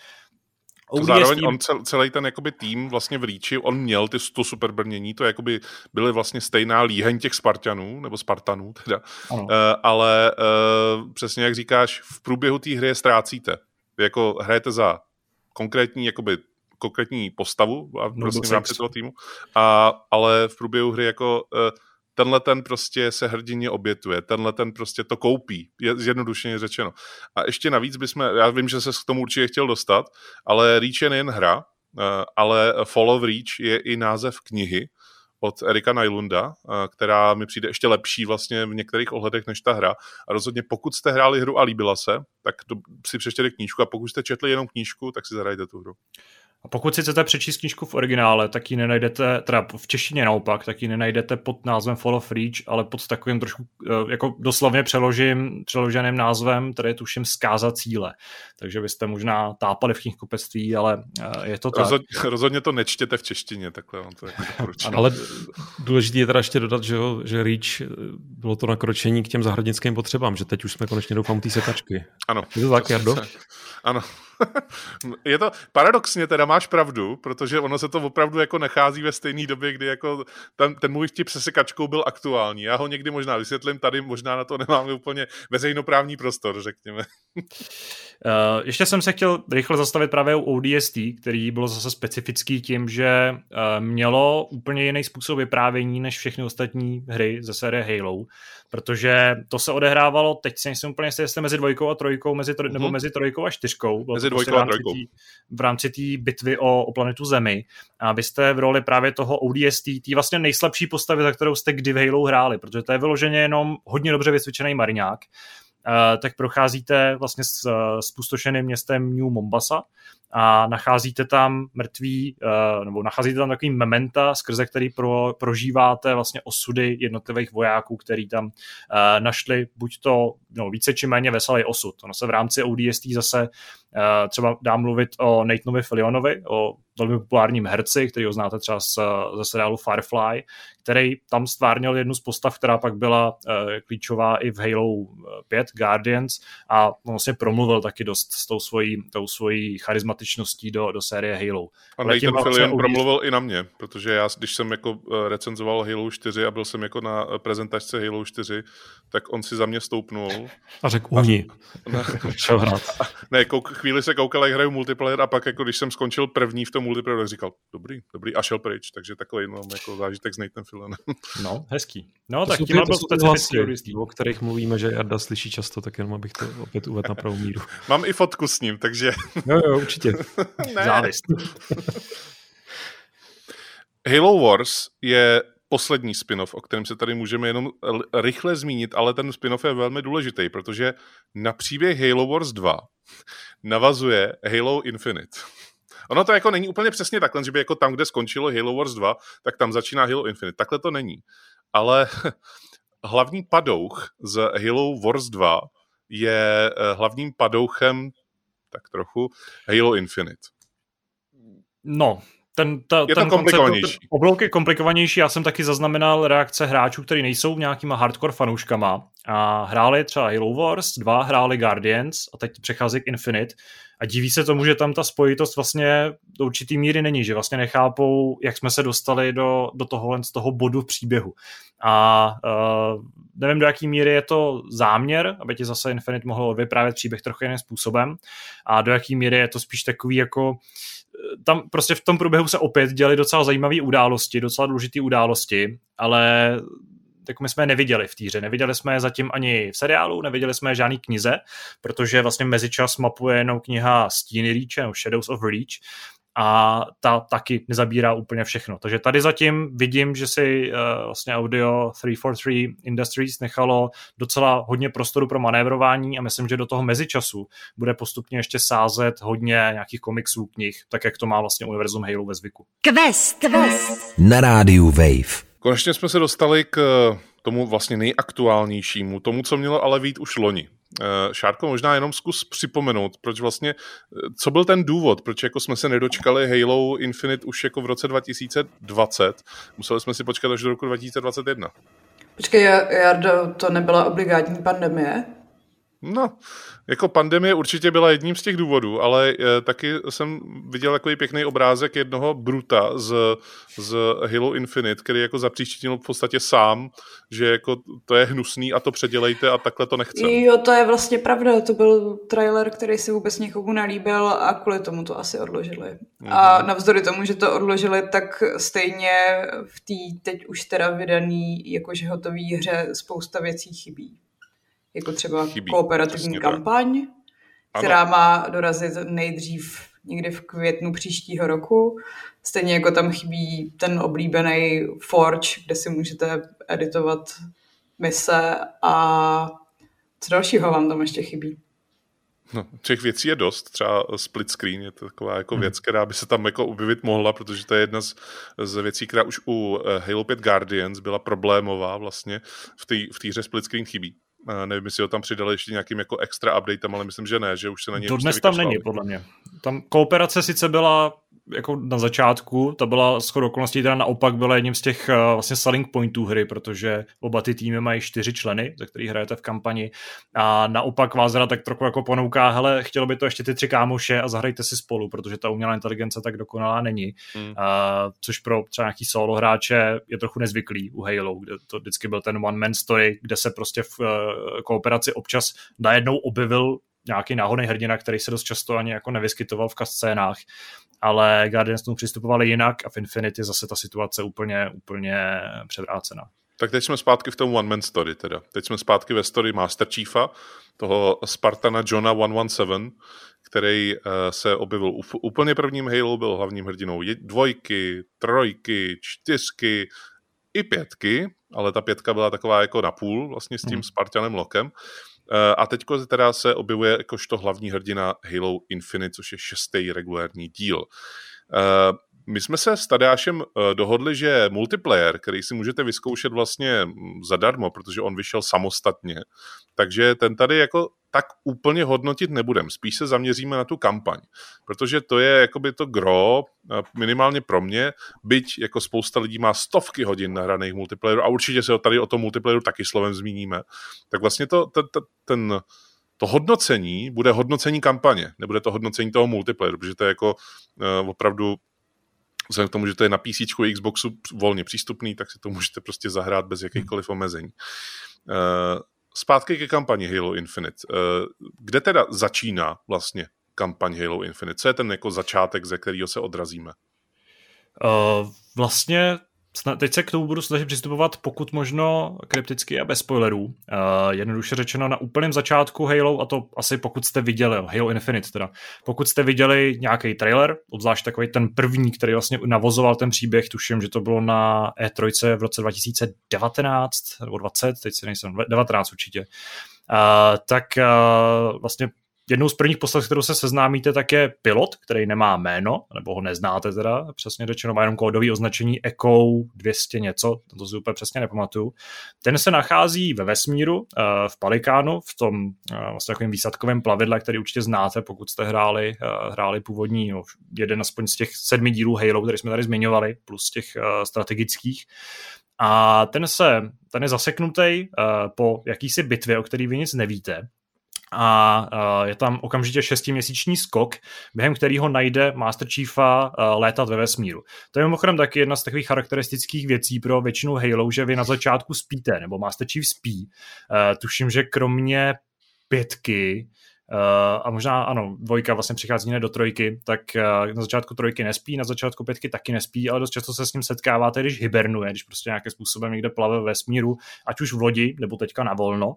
To zároveň on cel, celý ten jakoby tým vlastně v Ríči, on měl ty, to superbrnění, to jakoby byly vlastně stejná líheň těch Spartanů, nebo Spartanů teda, uh, ale uh, přesně jak říkáš, v průběhu té hry je ztrácíte. Vy jako hrajete za konkrétní jakoby konkrétní postavu a prostě v rámci toho týmu, a, ale v průběhu hry jako uh, tenhle ten prostě se hrdině obětuje, tenhle ten prostě to koupí, je zjednodušeně řečeno. A ještě navíc bychom, já vím, že se k tomu určitě chtěl dostat, ale Reach je nejen hra, eh, ale Fall of Reach je i název knihy od Erika Najlunda, eh, která mi přijde ještě lepší vlastně v některých ohledech než ta hra. A rozhodně pokud jste hráli hru a líbila se, tak si přečtěte knížku a pokud jste četli jenom knížku, tak si zahrajte tu hru. A pokud si chcete přečíst knížku v originále, tak ji nenajdete, teda v češtině naopak, tak ji nenajdete pod názvem Fall of Reach, ale pod takovým trošku, eh, jako doslovně přeložím, přeloženým názvem, který je tuším zkáza cíle. Takže byste možná tápali v knihkupectví, ale eh, je to tak. Rozhodně, rozhodně to nečtěte v češtině, takhle vám to jako Ale důležité je teda ještě dodat, že, že Reach eh, bylo to nakročení k těm zahradnickým potřebám, že teď už jsme konečně doufám té sekačky. Ano. Je to tak, Jardo? Ano. je to, paradoxně teda máš pravdu, protože ono se to opravdu jako nachází ve stejné době, kdy jako ten, ten můj vtip se sekačkou byl aktuální. Já ho někdy možná vysvětlím, tady možná na to nemáme úplně veřejnoprávní prostor, řekněme. Uh, ještě jsem se chtěl rychle zastavit právě u ODST, který bylo zase specifický tím, že uh, mělo úplně jiný způsob vyprávění než všechny ostatní hry ze série Halo, protože to se odehrávalo, teď si nejsem úplně jestli mezi dvojkou a trojkou, mezi troj, mm-hmm. nebo mhm. mezi trojkou a čtyřkou. Bylo mezi prostě dvojkou prostě a trojkou. Tý, v rámci té bitvy o, o planetu Zemi. A vy jste v roli právě toho ODST, tý vlastně nejslabší postavy, za kterou jste kdy v Halo hráli, protože to je vyloženě jenom hodně dobře vysvědčený mariňák tak procházíte vlastně s spustošeným městem New Mombasa a nacházíte tam mrtví, eh, nebo nacházíte tam takový mementa, skrze který pro, prožíváte vlastně osudy jednotlivých vojáků, který tam eh, našli buď to no, více či méně veselý osud. Ono se v rámci ODST zase třeba dá mluvit o Nathanovi Filionovi, o velmi populárním herci, který ho znáte třeba z, ze seriálu Firefly, který tam stvárnil jednu z postav, která pak byla uh, klíčová i v Halo 5 Guardians a vlastně promluvil taky dost s tou svojí, tou svojí charismatičností do, do série Halo. A Nathan Filion vlastně promluvil i na mě, protože já, když jsem jako eh, recenzoval Halo 4 a byl jsem jako na eh, prezentačce Halo 4, tak on si za mě stoupnul. A řekl. Šel hrát. Ne, kouk, chvíli se koukal, jak hraju multiplayer a pak jako když jsem skončil první v tom multiplayer, tak říkal, dobrý, dobrý, a šel pryč, takže takový no, jako zážitek s Nathan Filonem. No, hezký. No, to tak tím byl specifický. O kterých mluvíme, že Jarda slyší často, tak jenom abych to opět uvedl na pravou míru. Mám i fotku s ním, takže... Jo, jo, určitě. Závist. Halo Wars je poslední spin-off, o kterém se tady můžeme jenom rychle zmínit, ale ten spin-off je velmi důležitý, protože na příběh Halo Wars 2 navazuje Halo Infinite. Ono to jako není úplně přesně takhle, že by jako tam, kde skončilo Halo Wars 2, tak tam začíná Halo Infinite. Takhle to není. Ale hlavní padouch z Halo Wars 2 je eh, hlavním padouchem tak trochu Halo Infinite. No, ten, ta, je ten to komplikovanější. Koncept, oblouk je komplikovanější. Já jsem taky zaznamenal reakce hráčů, kteří nejsou nějakýma hardcore fanouškama a hráli třeba Halo Wars 2, hráli Guardians a teď přechází k Infinite a diví se tomu, že tam ta spojitost vlastně do určitý míry není, že vlastně nechápou, jak jsme se dostali do, do tohohle z toho bodu v příběhu. A uh, nevím, do jaký míry je to záměr, aby ti zase Infinite mohlo odvyprávět příběh trochu jiným způsobem a do jaký míry je to spíš takový jako tam prostě v tom průběhu se opět děly docela zajímavé události, docela důležité události, ale tak my jsme je neviděli v týře. Neviděli jsme je zatím ani v seriálu, neviděli jsme je žádný knize, protože vlastně mezičas mapuje jenom kniha Stíny Reach, nebo Shadows of Reach, a ta taky nezabírá úplně všechno. Takže tady zatím vidím, že si uh, vlastně Audio 343 Industries nechalo docela hodně prostoru pro manévrování a myslím, že do toho mezičasu bude postupně ještě sázet hodně nějakých komiksů, knih, tak jak to má vlastně univerzum Halo ve zvyku. Quest, quest. Na rádiu Wave. Konečně jsme se dostali k tomu vlastně nejaktuálnějšímu, tomu, co mělo ale vít už loni. Eh, Šárko, možná jenom zkus připomenout, proč vlastně, eh, co byl ten důvod, proč jako jsme se nedočkali Halo Infinite už jako v roce 2020, museli jsme si počkat až do roku 2021. Počkej, Jardo, to nebyla obligátní pandemie? No, jako pandemie určitě byla jedním z těch důvodů, ale e, taky jsem viděl takový pěkný obrázek jednoho Bruta z, z Halo Infinite, který jako zapříčinil v podstatě sám, že jako to je hnusný a to předělejte a takhle to nechce. Jo, to je vlastně pravda, to byl trailer, který si vůbec někomu nelíbil a kvůli tomu to asi odložili. Mm-hmm. A mhm. navzdory tomu, že to odložili, tak stejně v té teď už teda vydaný jakože hotový hře spousta věcí chybí jako třeba Chybí, kooperativní kampaň, tak. která ano. má dorazit nejdřív někdy v květnu příštího roku. Stejně jako tam chybí ten oblíbený Forge, kde si můžete editovat mise a co dalšího vám tam ještě chybí? No, těch věcí je dost, třeba split screen je to taková jako věc, která by se tam jako objevit mohla, protože to je jedna z, z věcí, která už u eh, Halo 5 Guardians byla problémová vlastně, v té v hře split screen chybí. Uh, nevím, jestli ho tam přidali ještě nějakým jako extra updatem, ale myslím, že ne, že už se na něj Dodnes prostě tam není, podle mě. Tam kooperace sice byla jako na začátku, ta byla skoro okolností teda naopak byla jedním z těch uh, vlastně selling pointů hry, protože oba ty týmy mají čtyři členy, ze kterých hrajete v kampani a naopak vás teda tak trochu jako ponouká, hele, chtělo by to ještě ty tři kámoše a zahrajte si spolu, protože ta umělá inteligence tak dokonalá není, hmm. uh, což pro třeba nějaký solo hráče je trochu nezvyklý u Halo, kde to vždycky byl ten one man story, kde se prostě v uh, kooperaci občas najednou objevil nějaký náhodný hrdina, který se dost často ani jako nevyskytoval v scénách ale Guardians tomu přistupovali jinak a v Infinity zase ta situace úplně, úplně převrácená. Tak teď jsme zpátky v tom One Man Story teda. Teď jsme zpátky ve story Master Chiefa, toho Spartana Johna 117, který uh, se objevil v úplně prvním Halo, byl hlavním hrdinou dvojky, trojky, čtyřky i pětky, ale ta pětka byla taková jako napůl vlastně s tím hmm. Spartanem Lokem. Eh, a teď teda se objevuje jakožto hlavní hrdina Halo Infinite, což je šestý regulární díl. Eh, my jsme se s Tadeášem eh, dohodli, že multiplayer, který si můžete vyzkoušet vlastně mm, zadarmo, protože on vyšel samostatně, takže ten tady jako tak úplně hodnotit nebudem. Spíš se zaměříme na tu kampaň, protože to je jakoby to gro, minimálně pro mě, byť jako spousta lidí má stovky hodin nahraných multiplayerů a určitě se tady o tom multiplayeru taky slovem zmíníme, tak vlastně to, ten, ten to hodnocení bude hodnocení kampaně, nebude to hodnocení toho multiplayeru, protože to je jako uh, opravdu vzhledem k tomu, že to je na PC Xboxu volně přístupný, tak si to můžete prostě zahrát bez jakýchkoliv omezení. Uh, zpátky ke kampani Halo Infinite. Uh, kde teda začíná vlastně kampaň Halo Infinite? Co je ten jako začátek, ze kterého se odrazíme? Uh, vlastně teď se k tomu budu snažit přistupovat pokud možno krypticky a bez spoilerů. Uh, jednoduše řečeno na úplném začátku Halo, a to asi pokud jste viděli, Halo Infinite teda, pokud jste viděli nějaký trailer, obzvlášť takový ten první, který vlastně navozoval ten příběh, tuším, že to bylo na E3 v roce 2019 nebo 20, teď si nejsem, 19 určitě, uh, tak uh, vlastně jednou z prvních postav, kterou se seznámíte, tak je pilot, který nemá jméno, nebo ho neznáte teda, přesně řečeno, má jenom kódový označení Echo 200 něco, to si úplně přesně nepamatuju. Ten se nachází ve vesmíru, uh, v Palikánu, v tom uh, vlastně takovým výsadkovém plavidle, který určitě znáte, pokud jste hráli, uh, hráli původní, no, jeden aspoň z těch sedmi dílů Halo, který jsme tady zmiňovali, plus těch strategických. A ten se, ten je zaseknutý po jakýsi bitvě, o který vy nic nevíte a uh, je tam okamžitě šestiměsíční skok, během kterého najde Master Chiefa uh, létat ve vesmíru. To je mimochodem taky jedna z takových charakteristických věcí pro většinu Halo, že vy na začátku spíte, nebo Master Chief spí. Uh, tuším, že kromě pětky a možná, ano, dvojka vlastně přichází ne do trojky, tak na začátku trojky nespí, na začátku pětky taky nespí, ale dost často se s ním setkáváte, když hibernuje, když prostě nějakým způsobem někde plave ve vesmíru, ať už v lodi, nebo teďka na volno.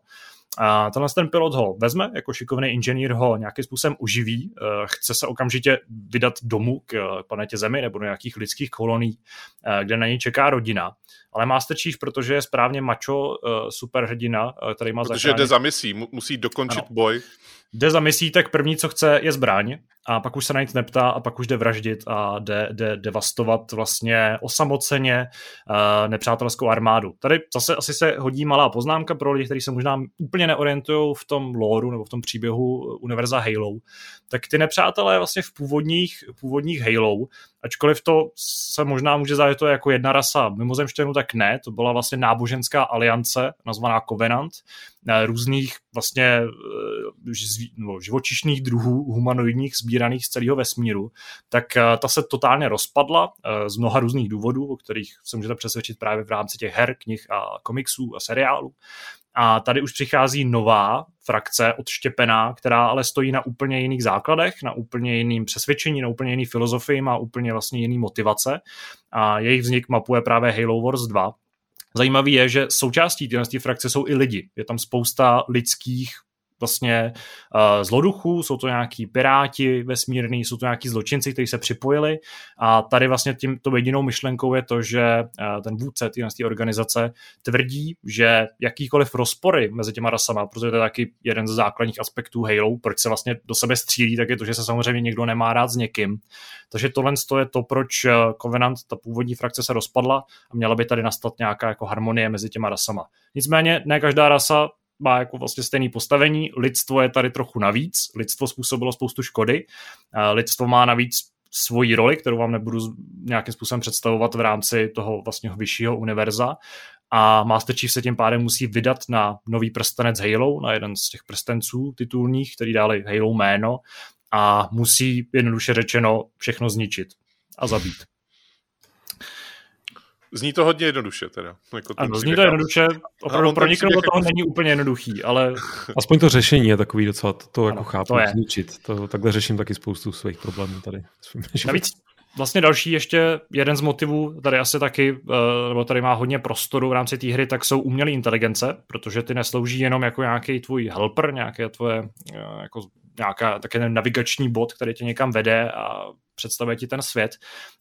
A tenhle ten pilot ho vezme, jako šikovný inženýr ho nějakým způsobem uživí, eh, chce se okamžitě vydat domů k eh, planetě Zemi nebo do nějakých lidských kolonií, eh, kde na něj čeká rodina. Ale Master Chief, protože je správně macho superhrdina, který má Protože zachránit... jde za misí, musí dokončit ano. boj jde za misí, tak první, co chce, je zbraň a pak už se na nic neptá a pak už jde vraždit a jde, jde devastovat vlastně osamoceně uh, nepřátelskou armádu. Tady zase asi se hodí malá poznámka pro lidi, kteří se možná úplně neorientují v tom lore nebo v tom příběhu univerza Halo. Tak ty nepřátelé vlastně v původních, původních Halo, ačkoliv to se možná může zdát, to jako jedna rasa mimozemštěnů, tak ne, to byla vlastně náboženská aliance, nazvaná Covenant, eh, různých vlastně eh, živočišných druhů humanoidních sbíraných z celého vesmíru, tak eh, ta se totálně rozpadla z mnoha různých důvodů, o kterých se můžete přesvědčit právě v rámci těch her, knih a komiksů a seriálů. A tady už přichází nová frakce odštěpená, která ale stojí na úplně jiných základech, na úplně jiným přesvědčení, na úplně jiný filozofii, má úplně vlastně jiný motivace. A jejich vznik mapuje právě Halo Wars 2, Zajímavý je, že součástí téhle frakce jsou i lidi. Je tam spousta lidských vlastně uh, zloduchů, jsou to nějaký piráti vesmírní, jsou to nějaký zločinci, kteří se připojili a tady vlastně tím to jedinou myšlenkou je to, že uh, ten vůdce té organizace tvrdí, že jakýkoliv rozpory mezi těma rasama, protože to je taky jeden z základních aspektů Halo, proč se vlastně do sebe střílí, tak je to, že se samozřejmě někdo nemá rád s někým. Takže tohle je to, proč eh, Covenant, ta původní frakce se rozpadla a měla by tady nastat nějaká jako harmonie mezi těma rasama. Nicméně ne každá rasa má jako vlastně stejné postavení, lidstvo je tady trochu navíc, lidstvo způsobilo spoustu škody, lidstvo má navíc svoji roli, kterou vám nebudu nějakým způsobem představovat v rámci toho vlastně vyššího univerza. A Master Chief se tím pádem musí vydat na nový prstenec Halo, na jeden z těch prstenců titulních, který dali Halo jméno a musí jednoduše řečeno všechno zničit a zabít. Zní to hodně jednoduše teda. Jako ano, zní to jednoduše, opravdu proniknout do toho není úplně jednoduchý, ale... Aspoň to řešení je takový docela, to, to jako ano, chápu, to je. zničit. To, takhle řeším taky spoustu svých problémů tady. Navíc vlastně další ještě jeden z motivů, tady asi taky, eh, nebo tady má hodně prostoru v rámci té hry, tak jsou umělé inteligence, protože ty neslouží jenom jako nějaký tvůj helper, nějaké tvoje eh, jako nějaká taky navigační bod, který tě někam vede a představuje ti ten svět,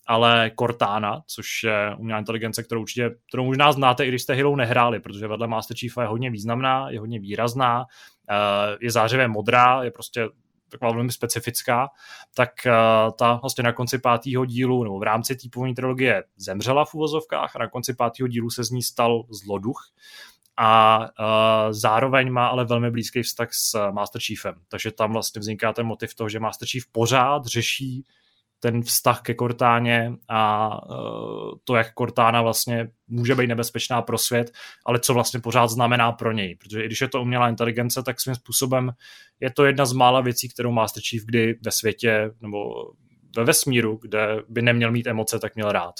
ale Cortana, což je umělá inteligence, kterou určitě, kterou možná znáte, i když jste Halo nehráli, protože vedle Master Chiefa je hodně významná, je hodně výrazná, eh, je zářivě modrá, je prostě taková velmi specifická, tak eh, ta vlastně na konci pátého dílu, nebo v rámci té původní trilogie zemřela v uvozovkách a na konci pátého dílu se z ní stal zloduch, a uh, zároveň má ale velmi blízký vztah s Master Chiefem. Takže tam vlastně vzniká ten motiv toho, že Master Chief pořád řeší ten vztah ke Cortáně a uh, to, jak Cortána vlastně může být nebezpečná pro svět, ale co vlastně pořád znamená pro něj. Protože i když je to umělá inteligence, tak svým způsobem je to jedna z mála věcí, kterou Master Chief kdy ve světě nebo ve vesmíru, kde by neměl mít emoce, tak měl rád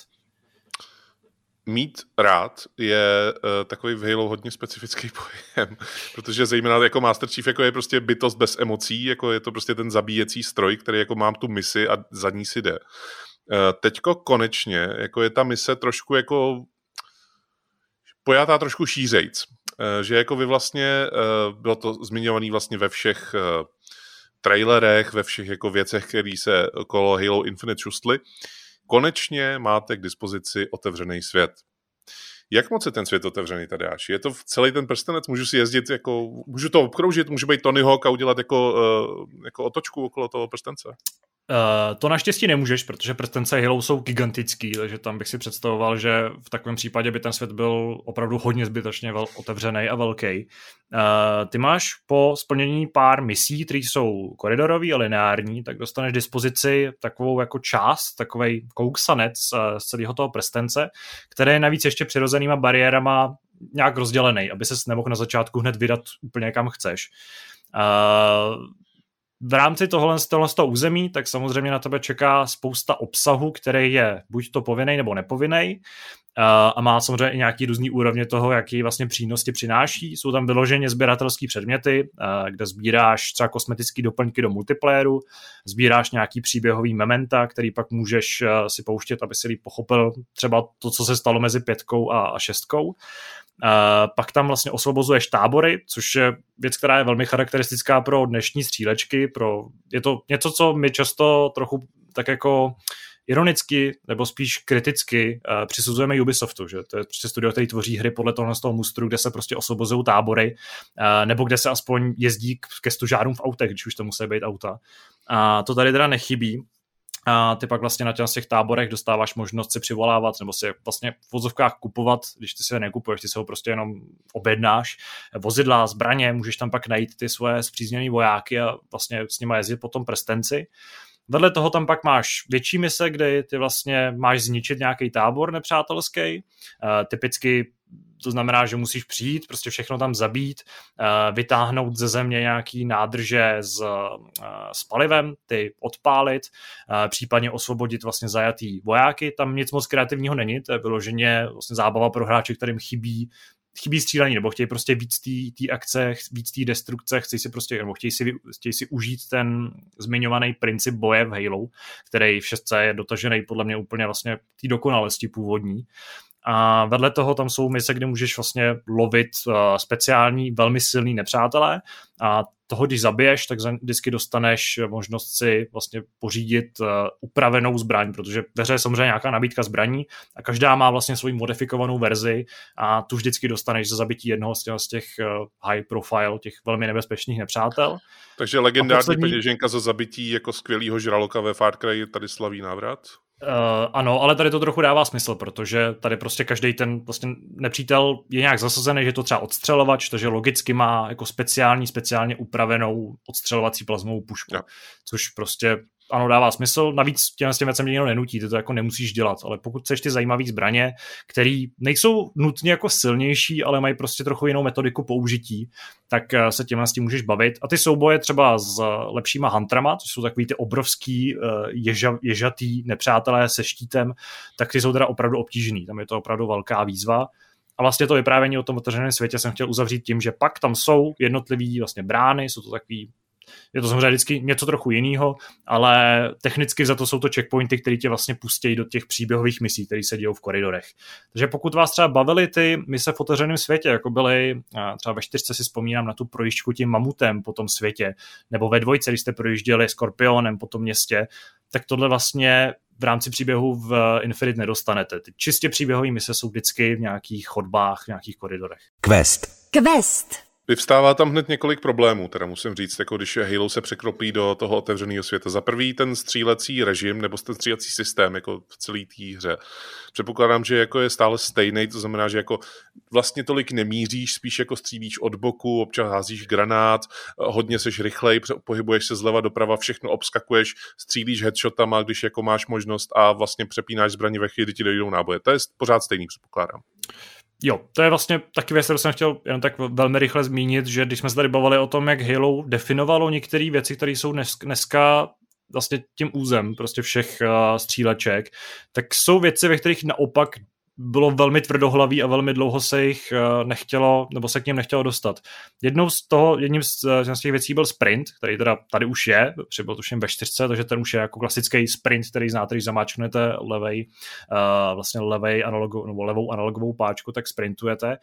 mít rád je uh, takový v Halo hodně specifický pojem, protože zejména jako Master Chief jako je prostě bytost bez emocí, jako je to prostě ten zabíjecí stroj, který jako mám tu misi a za ní si jde. Uh, teďko konečně, jako je ta mise trošku jako pojatá trošku šířejc, uh, že jako vy vlastně, uh, bylo to zmiňovaný vlastně ve všech uh, trailerech, ve všech jako věcech, které se okolo Halo Infinite šustly, konečně máte k dispozici otevřený svět. Jak moc je ten svět otevřený, tady až? Je to v celý ten prstenec? Můžu si jezdit jako, můžu to obkroužit, můžu být Tony Hawk a udělat jako, uh, jako otočku okolo toho prstence? Uh, to naštěstí nemůžeš, protože prstence Halo jsou gigantický, takže tam bych si představoval, že v takovém případě by ten svět byl opravdu hodně zbytečně vel- otevřený a velký. Uh, ty máš po splnění pár misí, které jsou koridorové a lineární, tak dostaneš dispozici takovou jako část, takový kouksanec uh, z celého toho prstence, který je navíc ještě přirozenýma bariérama nějak rozdělený, aby ses nemohl na začátku hned vydat úplně kam chceš. Uh, v rámci tohle z toho území, tak samozřejmě na tebe čeká spousta obsahu, který je buď to povinný nebo nepovinný a má samozřejmě i nějaký různý úrovně toho, jaký vlastně přínosti přináší. Jsou tam vyloženě sběratelské předměty, kde sbíráš třeba kosmetické doplňky do multiplayeru, sbíráš nějaký příběhový mementa, který pak můžeš si pouštět, aby si líp pochopil třeba to, co se stalo mezi pětkou a šestkou. Uh, pak tam vlastně osvobozuješ tábory, což je věc, která je velmi charakteristická pro dnešní střílečky. Pro, je to něco, co my často trochu tak jako ironicky nebo spíš kriticky uh, přisuzujeme Ubisoftu, že to je prostě studio, který tvoří hry podle toho z toho mustru, kde se prostě osvobozují tábory, uh, nebo kde se aspoň jezdí ke stužárům v autech, když už to musí být auta. A to tady teda nechybí a ty pak vlastně na těch táborech dostáváš možnost si přivolávat nebo si vlastně v vozovkách kupovat, když ty si je nekupuješ, ty se ho prostě jenom objednáš. Vozidla, zbraně, můžeš tam pak najít ty svoje zpřízněné vojáky a vlastně s nimi jezdit po tom prstenci. Vedle toho tam pak máš větší mise, kde ty vlastně máš zničit nějaký tábor nepřátelský. Typicky to znamená, že musíš přijít, prostě všechno tam zabít, eh, vytáhnout ze země nějaký nádrže s, eh, s palivem, ty odpálit, eh, případně osvobodit vlastně zajatý vojáky. Tam nic moc kreativního není, to je vyloženě vlastně zábava pro hráče, kterým chybí chybí střílení, nebo chtějí prostě víc té akce, víc té destrukce, chtějí si prostě, nebo chtějí si, chtějí si užít ten zmiňovaný princip boje v Halo, který v 6 je dotažený podle mě úplně vlastně té dokonalosti původní. A vedle toho tam jsou mise, kde můžeš vlastně lovit uh, speciální, velmi silný nepřátelé a toho, když zabiješ, tak vždycky dostaneš možnost si vlastně pořídit uh, upravenou zbraň, protože ve hře je samozřejmě nějaká nabídka zbraní a každá má vlastně svoji modifikovanou verzi a tu vždycky dostaneš za zabití jednoho z těch, z těch uh, high profile, těch velmi nebezpečných nepřátel. Takže legendární poslední... peněženka za zabití jako skvělýho žraloka ve Far Cry tady slaví návrat? Uh, ano, ale tady to trochu dává smysl, protože tady prostě každý ten vlastně nepřítel je nějak zasazený, že to třeba odstřelovač, takže logicky má jako speciální, speciálně upravenou odstřelovací plazmovou pušku, no. což prostě ano, dává smysl. Navíc těm s těm věcem nikdo nenutí, ty to jako nemusíš dělat, ale pokud chceš ty zajímavé zbraně, které nejsou nutně jako silnější, ale mají prostě trochu jinou metodiku použití, tak eh, se těm s tím můžeš bavit. A ty souboje třeba s lepšíma huntrama, což jsou takový ty obrovský eh, ježa, ježatý nepřátelé se štítem, tak ty jsou teda opravdu obtížný. Tam je to opravdu velká výzva. A vlastně to vyprávění o tom otevřeném světě jsem chtěl uzavřít tím, že pak tam jsou jednotlivý vlastně brány, jsou to takový je to samozřejmě vždycky něco trochu jiného, ale technicky za to jsou to checkpointy, které tě vlastně pustí do těch příběhových misí, které se dějou v koridorech. Takže pokud vás třeba bavily ty mise v otevřeném světě, jako byly třeba ve čtyřce si vzpomínám na tu projížďku tím mamutem po tom světě, nebo ve dvojce, když jste projížděli Skorpionem po tom městě, tak tohle vlastně v rámci příběhu v Infinite nedostanete. Ty čistě příběhové mise jsou vždycky v nějakých chodbách, v nějakých koridorech. Quest. Quest. Vyvstává tam hned několik problémů, teda musím říct, jako když Halo se překropí do toho otevřeného světa. Za prvý ten střílecí režim nebo ten střílecí systém jako v celé té hře. Předpokládám, že jako je stále stejný, to znamená, že jako vlastně tolik nemíříš, spíš jako střílíš od boku, občas házíš granát, hodně seš rychlej, pohybuješ se zleva doprava, všechno obskakuješ, střílíš headshotama, když jako máš možnost a vlastně přepínáš zbraně ve chvíli, kdy ti dojdou náboje. To je pořád stejný, předpokládám. Jo, to je vlastně taky věc, kterou jsem chtěl jen tak velmi rychle zmínit, že když jsme se tady bavili o tom, jak Halo definovalo některé věci, které jsou dneska vlastně tím územ prostě všech uh, stříleček, tak jsou věci, ve kterých naopak bylo velmi tvrdohlavý a velmi dlouho se jich eh, nechtělo, nebo se k něm nechtělo dostat. Jednou z toho, jedním z, eh, z těch věcí byl sprint, který teda tady už je, byl tuším ve čtyřce, takže ten už je jako klasický sprint, který znáte, když zamáčknete levej, uh, vlastně levej analogo, nebo levou analogovou páčku, tak sprintujete.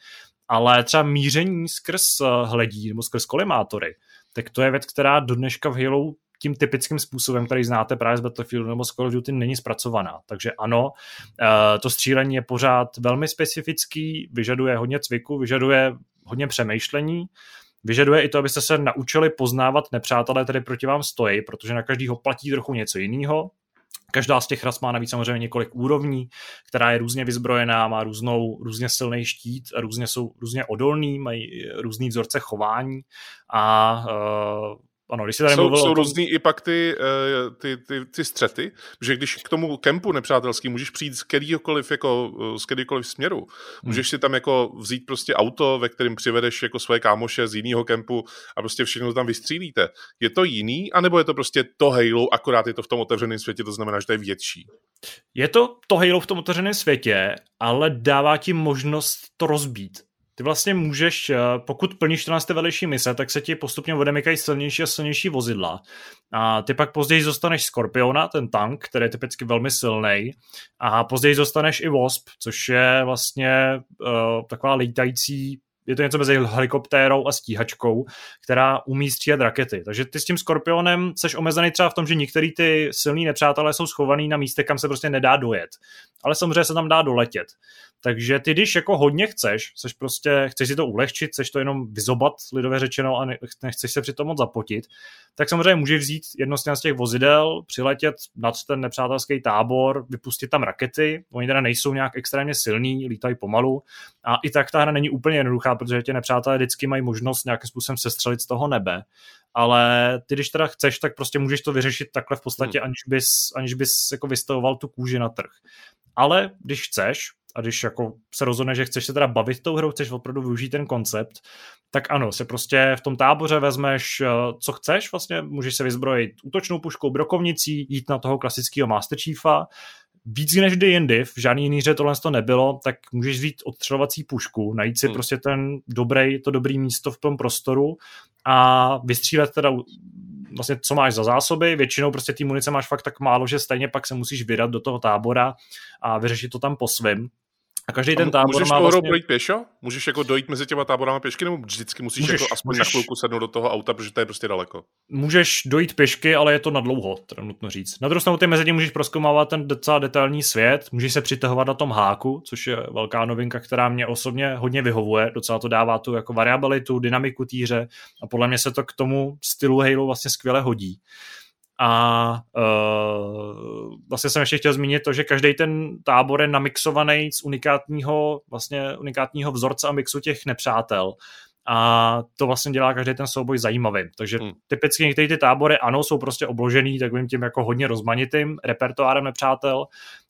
Ale třeba míření skrz hledí nebo skrz kolimátory, tak to je věc, která do dneška v Halo tím typickým způsobem, který znáte právě z Battlefieldu nebo z Call of Duty, není zpracovaná. Takže ano, uh, to střílení je pořád velmi specifický, vyžaduje hodně cviku, vyžaduje hodně přemýšlení, Vyžaduje i to, abyste se naučili poznávat nepřátelé, které proti vám stojí, protože na každýho platí trochu něco jiného. Každá z těch ras má navíc samozřejmě několik úrovní, která je různě vyzbrojená, má různou, různě silný štít různě jsou různě odolný, mají různý vzorce chování a uh, ano, když se tady jsou, jsou tom... různý i pak ty, eh, ty, ty, ty střety, že když k tomu kempu nepřátelský můžeš přijít z kterýkoliv, jako, eh, z kterýkoliv směru, hmm. můžeš si tam jako vzít prostě auto, ve kterém přivedeš jako svoje kámoše z jiného kempu a prostě všechno tam vystřílíte. Je to jiný, anebo je to prostě to Halo, akorát je to v tom otevřeném světě, to znamená, že to je větší? Je to to Halo v tom otevřeném světě, ale dává ti možnost to rozbít ty vlastně můžeš, eh, pokud plníš 14. vedlejší mise, tak se ti postupně odemykají silnější a silnější vozidla. A ty pak později zostaneš Scorpiona, ten tank, který je typicky velmi silný. A později zostaneš i Wasp, což je vlastně uh, taková lítající je to něco mezi helikoptérou a stíhačkou, která umí střílet rakety. Takže ty s tím Skorpionem seš omezený třeba v tom, že některý ty silní nepřátelé jsou schovaný na místech, kam se prostě nedá dojet. Ale samozřejmě se tam dá doletět. Takže ty, když jako hodně chceš, chceš prostě, chceš si to ulehčit, chceš to jenom vyzobat, lidově řečeno, a nechceš se přitom moc zapotit, tak samozřejmě můžeš vzít jedno z těch vozidel, přiletět nad ten nepřátelský tábor, vypustit tam rakety, oni teda nejsou nějak extrémně silní, lítají pomalu a i tak ta hra není úplně jednoduchá, protože tě nepřátelé vždycky mají možnost nějakým způsobem sestřelit z toho nebe, ale ty, když teda chceš, tak prostě můžeš to vyřešit takhle v podstatě, hmm. aniž bys, aniž bys jako vystavoval tu kůži na trh. Ale když chceš, a když jako se rozhodne, že chceš se teda bavit tou hrou, chceš opravdu využít ten koncept, tak ano, se prostě v tom táboře vezmeš, eh, co chceš, vlastně můžeš se vyzbrojit útočnou puškou, brokovnicí, jít na toho klasického Master Chiefa, víc než kdy jindy, v žádný jiný hře tohle to nebylo, tak můžeš vzít odstřelovací pušku, najít si hmm. prostě ten dobrý, to dobrý místo v tom prostoru a vystřílet teda vlastně co máš za zásoby, většinou prostě ty munice máš fakt tak málo, že stejně pak se musíš vydat do toho tábora a vyřešit to tam po svém. A každý ten tábor můžeš má vlastně... projít pěšo? Můžeš jako dojít mezi těma táborama pěšky, nebo vždycky musíš, můžeš, jako aspoň můžeš... na chvilku sednout do toho auta, protože to je prostě daleko? Můžeš dojít pěšky, ale je to na dlouho, teda nutno říct. Na druhou stranu ty mezi tím můžeš proskoumávat ten docela detailní svět, můžeš se přitahovat na tom háku, což je velká novinka, která mě osobně hodně vyhovuje, docela to dává tu jako variabilitu, dynamiku týře a podle mě se to k tomu stylu Halo vlastně skvěle hodí. A uh, vlastně jsem ještě chtěl zmínit to, že každý ten tábor je namixovaný z unikátního, vlastně unikátního vzorce a mixu těch nepřátel. A to vlastně dělá každý ten souboj zajímavý. Takže hmm. typicky některé ty tábory, ano, jsou prostě obložený takovým tím jako hodně rozmanitým repertoárem nepřátel,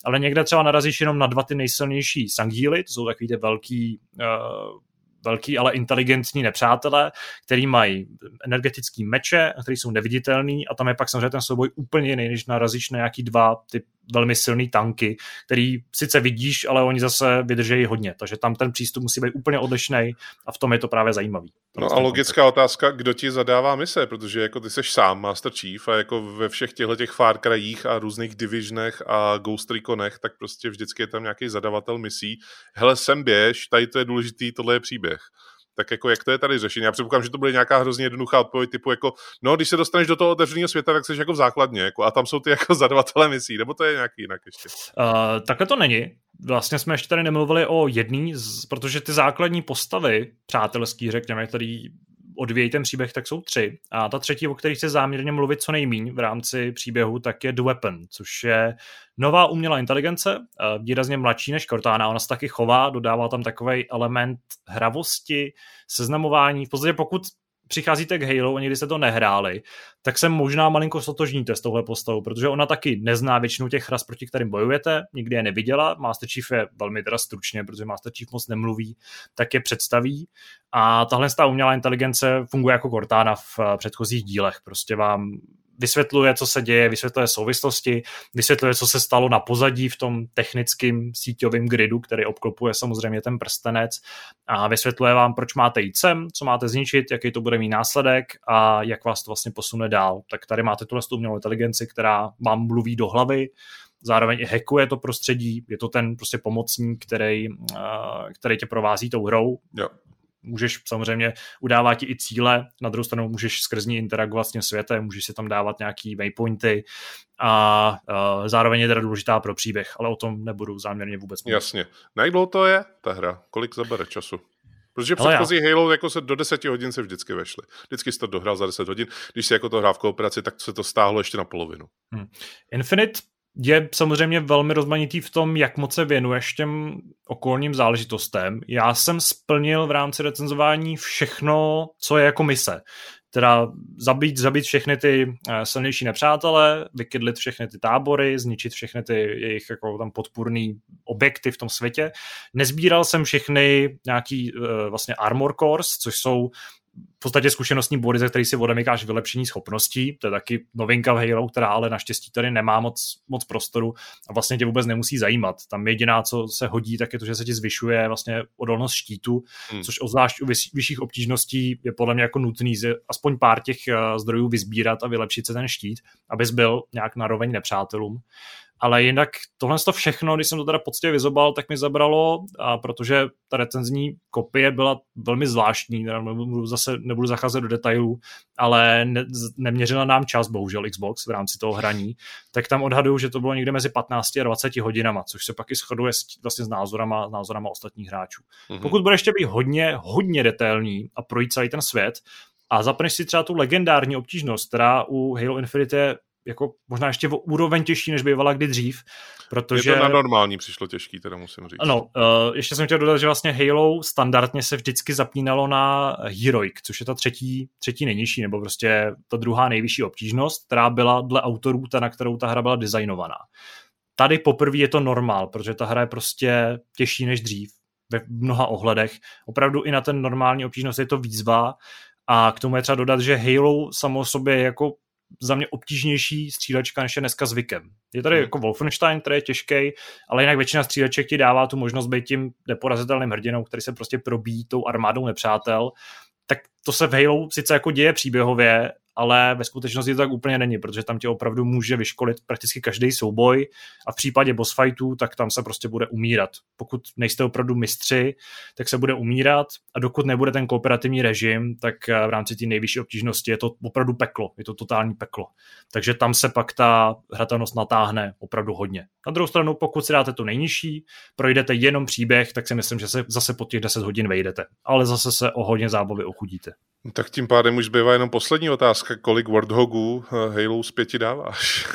ale někde třeba narazíš jenom na dva ty nejsilnější sangíly, to jsou takový ty velký uh, velký, ale inteligentní nepřátelé, který mají energetický meče, který jsou neviditelný a tam je pak samozřejmě ten souboj úplně jiný, než narazíš na nějaký dva ty velmi silný tanky, který sice vidíš, ale oni zase vydržejí hodně, takže tam ten přístup musí být úplně odlišný a v tom je to právě zajímavý. No a logická koncept. otázka, kdo ti zadává mise, protože jako ty seš sám Master Chief a jako ve všech těchto těch Far Cryích a různých Divisionech a Ghost Reconech, tak prostě vždycky je tam nějaký zadavatel misí. Hele, sem běž, tady to je důležitý, tohle je příběh tak jako jak to je tady řešení? Já předpokládám, že to bude nějaká hrozně jednoduchá odpověď typu jako, no když se dostaneš do toho otevřeného světa, tak jsi jako v základně, jako, a tam jsou ty jako zadavatelé misí, nebo to je nějaký jinak ještě? Uh, takhle to není. Vlastně jsme ještě tady nemluvili o jedný, z, protože ty základní postavy přátelský, řekněme, který odvějí ten příběh, tak jsou tři. A ta třetí, o kterých se záměrně mluvit co nejmíň v rámci příběhu, tak je The Weapon, což je nová umělá inteligence, eh, výrazně mladší než Cortana. Ona se taky chová, dodává tam takový element hravosti, seznamování. V podstatě pokud přicházíte k Halo a někdy se to nehráli, tak se možná malinko sotožníte s touhle postavou, protože ona taky nezná většinu těch ras, proti kterým bojujete, nikdy je neviděla. Master Chief je velmi teda stručně, protože Master Chief moc nemluví, tak je představí. A tahle umělá inteligence funguje jako Cortana v eh, předchozích dílech. Prostě vám vysvětluje, co se děje, vysvětluje souvislosti, vysvětluje, co se stalo na pozadí v tom technickém síťovém gridu, který obklopuje samozřejmě ten prstenec a vysvětluje vám, proč máte jít sem, co máte zničit, jaký to bude mít následek a jak vás to vlastně posune dál. Tak tady máte tuhle umělou inteligenci, která vám mluví do hlavy, zároveň i hackuje to prostředí, je to ten prostě pomocník, který, který tě provází tou hrou. Jo můžeš samozřejmě udávat ti i cíle, na druhou stranu můžeš skrz ní interagovat s tím světem, můžeš si tam dávat nějaký waypointy a uh, zároveň je teda důležitá pro příběh, ale o tom nebudu záměrně vůbec mluvit. Jasně. Na jak dlouho to je ta hra? Kolik zabere času? Protože předchozí já. Halo jako se do 10 hodin se vždycky vešly. Vždycky jsi to dohrál za 10 hodin. Když si jako to hrál v kooperaci, tak se to stáhlo ještě na polovinu. Hmm. Infinite je samozřejmě velmi rozmanitý v tom, jak moc se věnuješ těm okolním záležitostem. Já jsem splnil v rámci recenzování všechno, co je jako mise. Teda zabít, zabít všechny ty uh, silnější nepřátele, vykydlit všechny ty tábory, zničit všechny ty jejich jako tam podpůrný objekty v tom světě. Nezbíral jsem všechny nějaký uh, vlastně armor cores, což jsou v podstatě zkušenostní body, ze kterých si odemykáš vylepšení schopností. To je taky novinka v Halo, která ale naštěstí tady nemá moc, moc prostoru a vlastně tě vůbec nemusí zajímat. Tam jediná, co se hodí, tak je to, že se ti zvyšuje vlastně odolnost štítu, hmm. což obzvlášť u vyšších obtížností je podle mě jako nutný aspoň pár těch eh, zdrojů vysbírat a vylepšit se ten štít, abys byl nějak naroveň nepřátelům ale jinak tohle to všechno, když jsem to teda poctivě vyzobal, tak mi zabralo, a protože ta recenzní kopie byla velmi zvláštní, nebudu zase nebudu zacházet do detailů, ale ne, neměřila nám čas, bohužel Xbox v rámci toho hraní, tak tam odhaduju, že to bylo někde mezi 15 a 20 hodinama, což se pak i shoduje s, vlastně s názorama, s názorama ostatních hráčů. Mm-hmm. Pokud bude ještě být hodně, hodně detailní a projít celý ten svět, a zapneš si třeba tu legendární obtížnost, která u Halo Infinite je jako možná ještě o úroveň těžší, než bývala kdy dřív, protože... Je to na normální přišlo těžký, teda musím říct. Ano, uh, ještě jsem chtěl dodat, že vlastně Halo standardně se vždycky zapínalo na Heroic, což je ta třetí, třetí nejnižší, nebo prostě ta druhá nejvyšší obtížnost, která byla dle autorů ta, na kterou ta hra byla designovaná. Tady poprvé je to normál, protože ta hra je prostě těžší než dřív ve mnoha ohledech. Opravdu i na ten normální obtížnost je to výzva, a k tomu je třeba dodat, že Halo samo o sobě je jako za mě obtížnější střílečka, než je dneska zvykem. Je tady hmm. jako Wolfenstein, který je těžký, ale jinak většina stříleček ti dává tu možnost být tím neporazitelným hrdinou, který se prostě probíjí tou armádou nepřátel. Tak to se v Halo sice jako děje příběhově, ale ve skutečnosti to tak úplně není, protože tam tě opravdu může vyškolit prakticky každý souboj a v případě boss fightů, tak tam se prostě bude umírat. Pokud nejste opravdu mistři, tak se bude umírat a dokud nebude ten kooperativní režim, tak eh, v rámci té nejvyšší obtížnosti je to opravdu peklo, je to totální peklo. Takže tam se pak ta hratelnost natáhne opravdu hodně. Na druhou stranu, pokud si dáte tu nejnižší, projdete jenom příběh, tak si myslím, že se zase po těch 10 hodin vejdete. Ale zase se o hodně zábavy ochudíte. Tak tím pádem už zbývá jenom poslední otázka. Kolik Warthogů eh, Halo z pěti dáváš?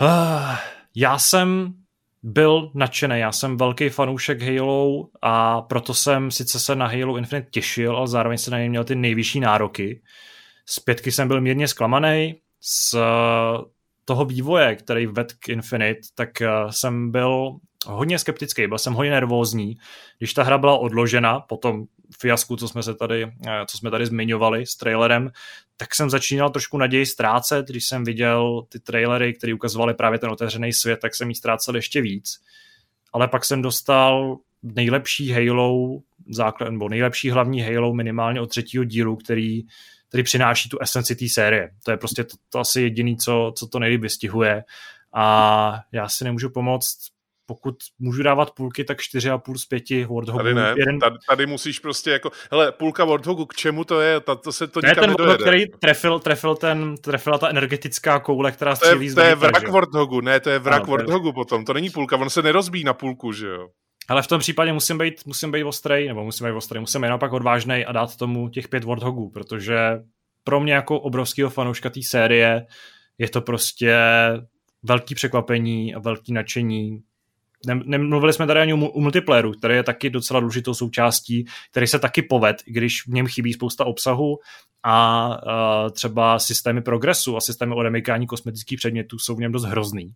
Ah, já jsem byl nadšený, já jsem velký fanoušek Halo a proto jsem sice se na Halo Infinite těšil, ale zároveň se na něj měl ty nejvyšší nároky. Z pětky jsem byl mírně zklamaný, z toho vývoje, který ved k Infinite, tak eh, jsem byl hodně skeptický, byl jsem hodně nervózní. Když ta hra byla odložena po tom fiasku, co jsme, se tady, eh, co jsme tady zmiňovali s trailerem, tak jsem začínal trošku naději ztrácet, když jsem viděl ty trailery, které ukazovaly právě ten otevřený svět, tak jsem jí ztrácel ještě víc. Ale pak jsem dostal nejlepší Halo, základ, nebo nejlepší hlavní Halo minimálně od třetího dílu, který, který přináší tu esenci té série. To je prostě to, to asi jediný, co, co to nejlíp vystihuje. A já si nemůžu pomoct, pokud můžu dávat půlky, tak 4,5 z 5 Warthogů. Tady ne, jeden... tady, tady, musíš prostě jako, hele, půlka Warthogu, k čemu to je? Ta, to se to, to je ten Warthog, který trefil, trefil ten, trefila ta energetická koule, která střílí z To je, to je vrak Warthogu, ne, to je vrak ano, Warthogu je... potom, to není půlka, on se nerozbíjí na půlku, že jo? Ale v tom případě musím být, musím být ostrej, nebo musím být ostrej, musím být naopak odvážnej a dát tomu těch pět Warthogů, protože pro mě jako obrovského fanouška té série je to prostě velký překvapení a velký nadšení Nemluvili jsme tady ani o multiplayeru, který je taky docela důležitou součástí, který se taky poved, když v něm chybí spousta obsahu. A uh, třeba systémy progresu a systémy odemykání kosmetických předmětů jsou v něm dost hrozný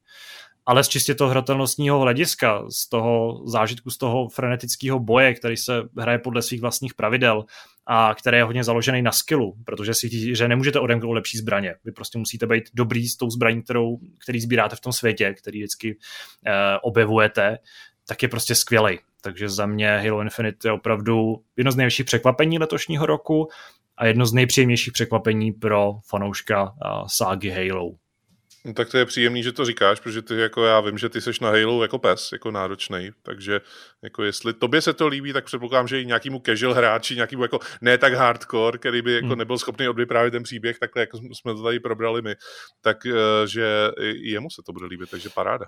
ale z čistě toho hratelnostního hlediska, z toho zážitku, z toho frenetického boje, který se hraje podle svých vlastních pravidel a který je hodně založený na skillu, protože si že nemůžete odemknout lepší zbraně. Vy prostě musíte být dobrý s tou zbraní, kterou, který sbíráte v tom světě, který vždycky eh, objevujete, tak je prostě skvělý. Takže za mě Halo Infinite je opravdu jedno z největších překvapení letošního roku a jedno z nejpříjemnějších překvapení pro fanouška uh, ságy Halo. No, tak to je příjemný, že to říkáš, protože ty jako já vím, že ty seš na Halo jako pes, jako náročný, takže jako jestli tobě se to líbí, tak předpokládám, že i nějakýmu casual hráči, nějakýmu jako ne tak hardcore, který by jako hmm. nebyl schopný odvyprávět ten příběh, takhle jako jsme to tady probrali my, tak eh, že i jemu se to bude líbit, takže paráda.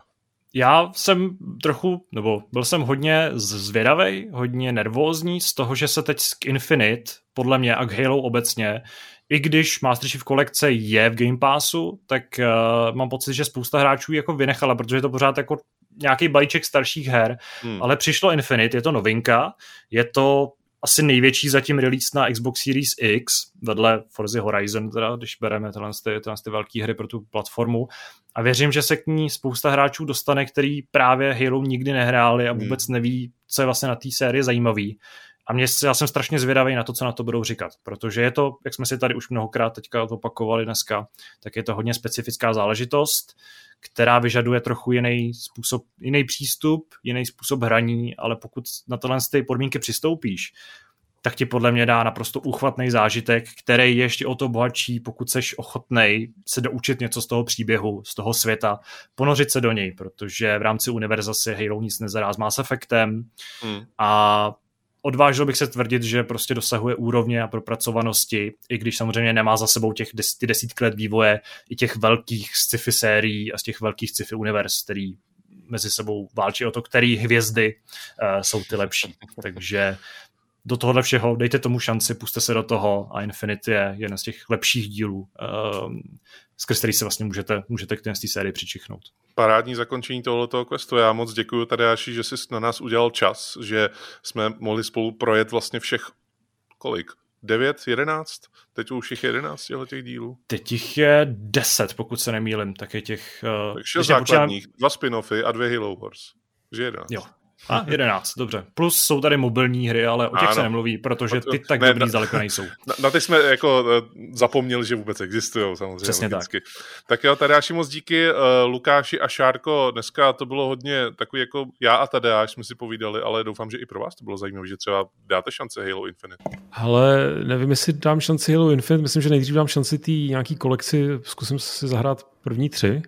Já jsem trochu, nebo byl jsem hodně zvědavý, hodně nervózní z toho, že se teď k Infinite, podle mě a k Halo obecně, i když Master Chief kolekce je v Game Passu, tak uh, mám pocit, že spousta hráčů jako vynechala, protože je to pořád jako nějaký balíček starších her, hmm. ale přišlo Infinite, je to novinka, je to asi největší zatím release na Xbox Series X, vedle Forza Horizon, teda, když bereme tyhle, tyhle ty velké hry pro tu platformu. A věřím, že se k ní spousta hráčů dostane, který právě Halo nikdy nehráli a vůbec hmm. neví, co je vlastně na té sérii zajímavý. A mě, já jsem strašně zvědavý na to, co na to budou říkat, protože je to, jak jsme si tady už mnohokrát teďka opakovali dneska, tak je to hodně specifická záležitost, která vyžaduje trochu jiný způsob, jiný přístup, jiný způsob hraní, ale pokud na tohle z ty podmínky přistoupíš, tak ti podle mě dá naprosto úchvatný zážitek, který je ještě o to bohatší, pokud seš ochotnej se doučit něco z toho příběhu, z toho světa, ponořit se do něj, protože v rámci univerza si Halo nic nezará s Mass Effectem hmm. a odvážil bych se tvrdit, že prostě dosahuje úrovně a propracovanosti, i když samozřejmě nemá za sebou těch des, ty desítky let vývoje i těch velkých sci-fi sérií a z těch velkých sci-fi univerz, který mezi sebou válčí o to, který hvězdy uh, jsou ty lepší. Takže do tohohle všeho dejte tomu šanci, puste se do toho a Infinity je jeden z těch lepších dílů, uh, skrz který se vlastně můžete, můžete k té sérii přičichnout parádní zakončení tohoto questu. Já moc děkuji Tadeáši, že jsi na nás udělal čas, že jsme mohli spolu projet vlastně všech kolik? 9, 11? Teď už jich 11 těch dílů. Teď jich je 10, pokud se nemýlim, tak je těch... Uh, Takže základních, počítám... dva spin-offy a dvě Halo Wars. Že 11. Jo, a 11, dobře. Plus jsou tady mobilní hry, ale o těch ano. se nemluví, protože ty tak ne, dobrý na, zdaleka nejsou. Na, na ty jsme jako eh, zapomněli, že vůbec existují samozřejmě. Přesně logicky. tak. Tak jo, Tadeáši moc díky. Uh, Lukáši a Šárko, dneska to bylo hodně takový jako já a Tadeáš jsme si povídali, ale doufám, že i pro vás to bylo zajímavé, že třeba dáte šance Halo Infinite. Ale nevím, jestli dám šanci Halo Infinite, myslím, že nejdřív dám šanci té nějaký kolekci, zkusím si zahrát první tři.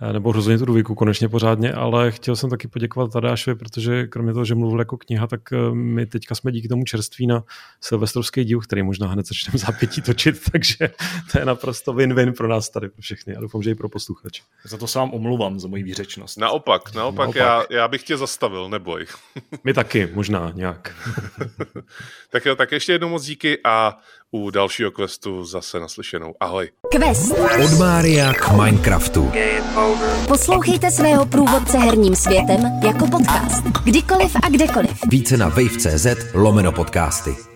Eh, nebo rozhodně tu dvojku konečně pořádně, ale chtěl jsem taky poděkovat Tadášovi, protože kromě toho, že mluvil jako kniha, tak eh, my teďka jsme díky tomu čerství na silvestrovský díl, který možná hned začneme zápětí točit, takže to je naprosto win-win pro nás tady, pro všechny a doufám, že i pro posluchače. Za to se vám omluvám, za moji výřečnost. Naopak, naopak, naopak. Já, já bych tě zastavil, neboj. my taky, možná nějak. tak jo, tak ještě jednou moc díky a u dalšího questu zase naslyšenou. Ahoj. Quest. Od Mária k Minecraftu. Poslouchejte svého průvodce herním světem jako podcast. Kdykoliv a kdekoliv. Více na wave.cz lomeno podcasty.